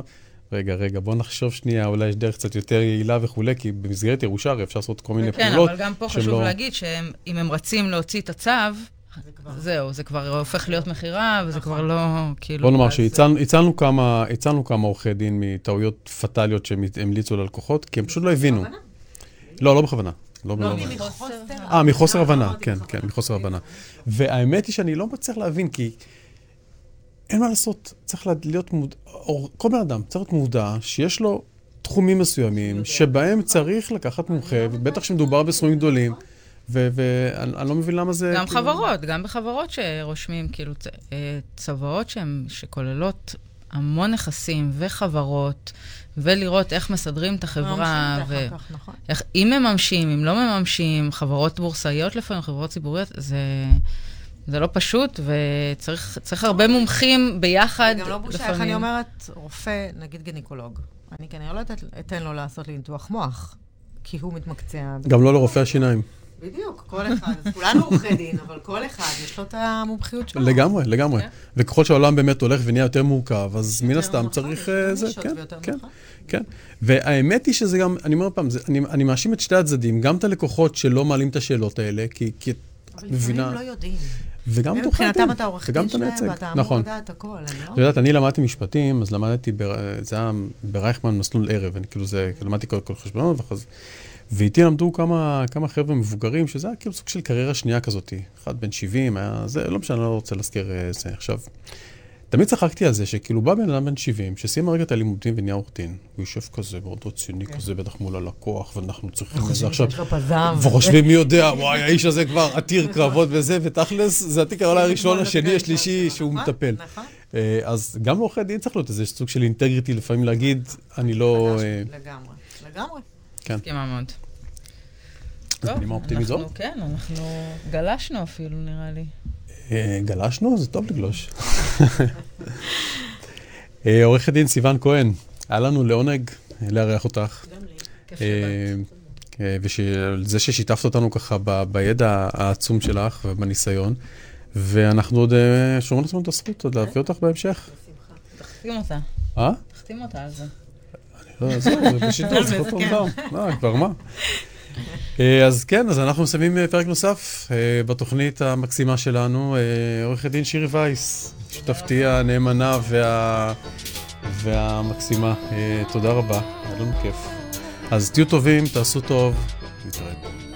Speaker 2: רגע, רגע, בוא נחשוב שנייה, אולי יש דרך קצת יותר יעילה וכולי, כי במסגרת ירושה הרי אפשר לעשות כל מיני
Speaker 3: כן,
Speaker 2: פעולות.
Speaker 3: אבל גם פה חשוב
Speaker 2: לא-
Speaker 3: להגיד שאם הם רצים להוציא את הצו, זהו, זה כבר הופך להיות מכירה, וזה כבר לא, כאילו...
Speaker 2: בוא נאמר שהצלנו כמה, הצלנו כמה עורכי דין מטעויות פטאליות שהם המליצו ללקוחות, כי הם פשוט לא הבינו. לא, לא בכוונה. לא, לא, אה, מחוסר הבנה, כן, כן, מחוסר הבנה. והאמת היא שאני לא מצליח להבין, כי אין מה לעשות, צריך לה- להיות מודע, או כל בן אדם צריך להיות מודע שיש לו תחומים מסוימים, שבהם צריך לקחת מומחה, ובטח שמדובר בסכומים גדולים, ואני אני לא מבין למה זה...
Speaker 3: גם
Speaker 2: כאילו-
Speaker 3: חברות, גם בחברות שרושמים כאילו אה, צוואות שהן, שכוללות המון נכסים וחברות, ולראות איך מסדרים את החברה,
Speaker 4: ממשיכים
Speaker 3: ו-
Speaker 4: אחר כך, נכון.
Speaker 3: איך, אם מממשים, אם לא מממשים, חברות בורסאיות לפעמים, חברות ציבוריות, זה, זה לא פשוט, וצריך צריך הרבה מומחים ביחד.
Speaker 4: זה גם לא בושה, איך אני אומרת, רופא, נגיד גינקולוג. אני כנראה לא אתן- אתן לו לעשות לי ניתוח מוח, כי הוא מתמקצע.
Speaker 2: גם לא לרופאי השיניים.
Speaker 4: בדיוק, כל אחד. אז כולנו עורכי דין, אבל כל אחד יש לו את המומחיות שלו.
Speaker 2: לגמרי, לגמרי.
Speaker 3: כן.
Speaker 2: וככל שהעולם באמת הולך ונהיה יותר מורכב, אז מן הסתם צריך... אה, זה, כן, כן. כן. והאמת היא שזה גם, אני אומר פעם, אני אני מאשים את שתי הצדדים, גם את הלקוחות שלא מעלים את השאלות האלה, כי כי את
Speaker 4: אבל
Speaker 2: מבינה,
Speaker 4: לפעמים לא יודעים.
Speaker 2: וגם את עורכי הדין,
Speaker 4: מבחינתם אתה עורך דין שלהם. ואתה אמור
Speaker 2: נכון.
Speaker 4: לדעת הכל, לא...
Speaker 2: את יודעת, אני למדתי משפטים, אז למדתי, זה היה ברייכמן מסלול ערב, אני כאילו זה, כאילו למדתי כל, כל חשבונות, ואחוז, ואיתי למדו כמה, כמה חבר'ה מבוגרים, שזה היה כאילו סוג של קריירה שנייה כזאת. אחד בן 70, היה, זה, לא משנה, אני לא רוצה להזכיר אה, זה. עכשיו, תמיד צחקתי על זה שכאילו בא בן אדם בן 70, שסיים רגע את הלימודים ונהיה עורך דין, הוא יושב כזה מאוד רציני כזה, בטח מול הלקוח, ואנחנו צריכים את זה עכשיו.
Speaker 4: יש לו פזם.
Speaker 2: וחושבים מי יודע, וואי, האיש הזה כבר עתיר קרבות וזה, ותכלס, זה התיק העולה הראשון, השני, השלישי, שהוא
Speaker 4: נכון,
Speaker 2: מטפל.
Speaker 4: נכון.
Speaker 2: אה, אז גם לעורכי דין צריך להיות איזה סוג של אינטגריטי, לפעמים להגיד, אני לא... אה,
Speaker 4: לגמרי, לגמרי.
Speaker 2: כן.
Speaker 3: מסכימה מאוד.
Speaker 2: אז בנימה אופטימית זו?
Speaker 3: אנחנו, כן, אנחנו גלשנו אפילו, נראה לי.
Speaker 2: אה, גלשנו? זה טוב לגלוש. אה, עורכת דין סיון כהן, היה לנו לעונג אה, לארח אותך.
Speaker 3: כיף
Speaker 2: אה,
Speaker 3: שבאת.
Speaker 2: אה, וזה ששיתפת אותנו ככה בידע העצום שלך ובניסיון, ואנחנו עוד אה, שומרים לעצמנו את הזכות עוד להביא אותך בהמשך.
Speaker 3: תחתים אותה,
Speaker 2: אה?
Speaker 3: תחתים אותה על זה.
Speaker 2: לא, זהו, זה בשידור, זה עוד פעם פעם. מה, כבר מה? אה, אז כן, אז אנחנו מסיימים אה, פרק נוסף אה, בתוכנית המקסימה שלנו. עורכת דין שירי וייס, שותפתי הנאמנה וה... והמקסימה. תודה רבה, היה לנו כיף. אז תהיו טובים, תעשו טוב, נתראה.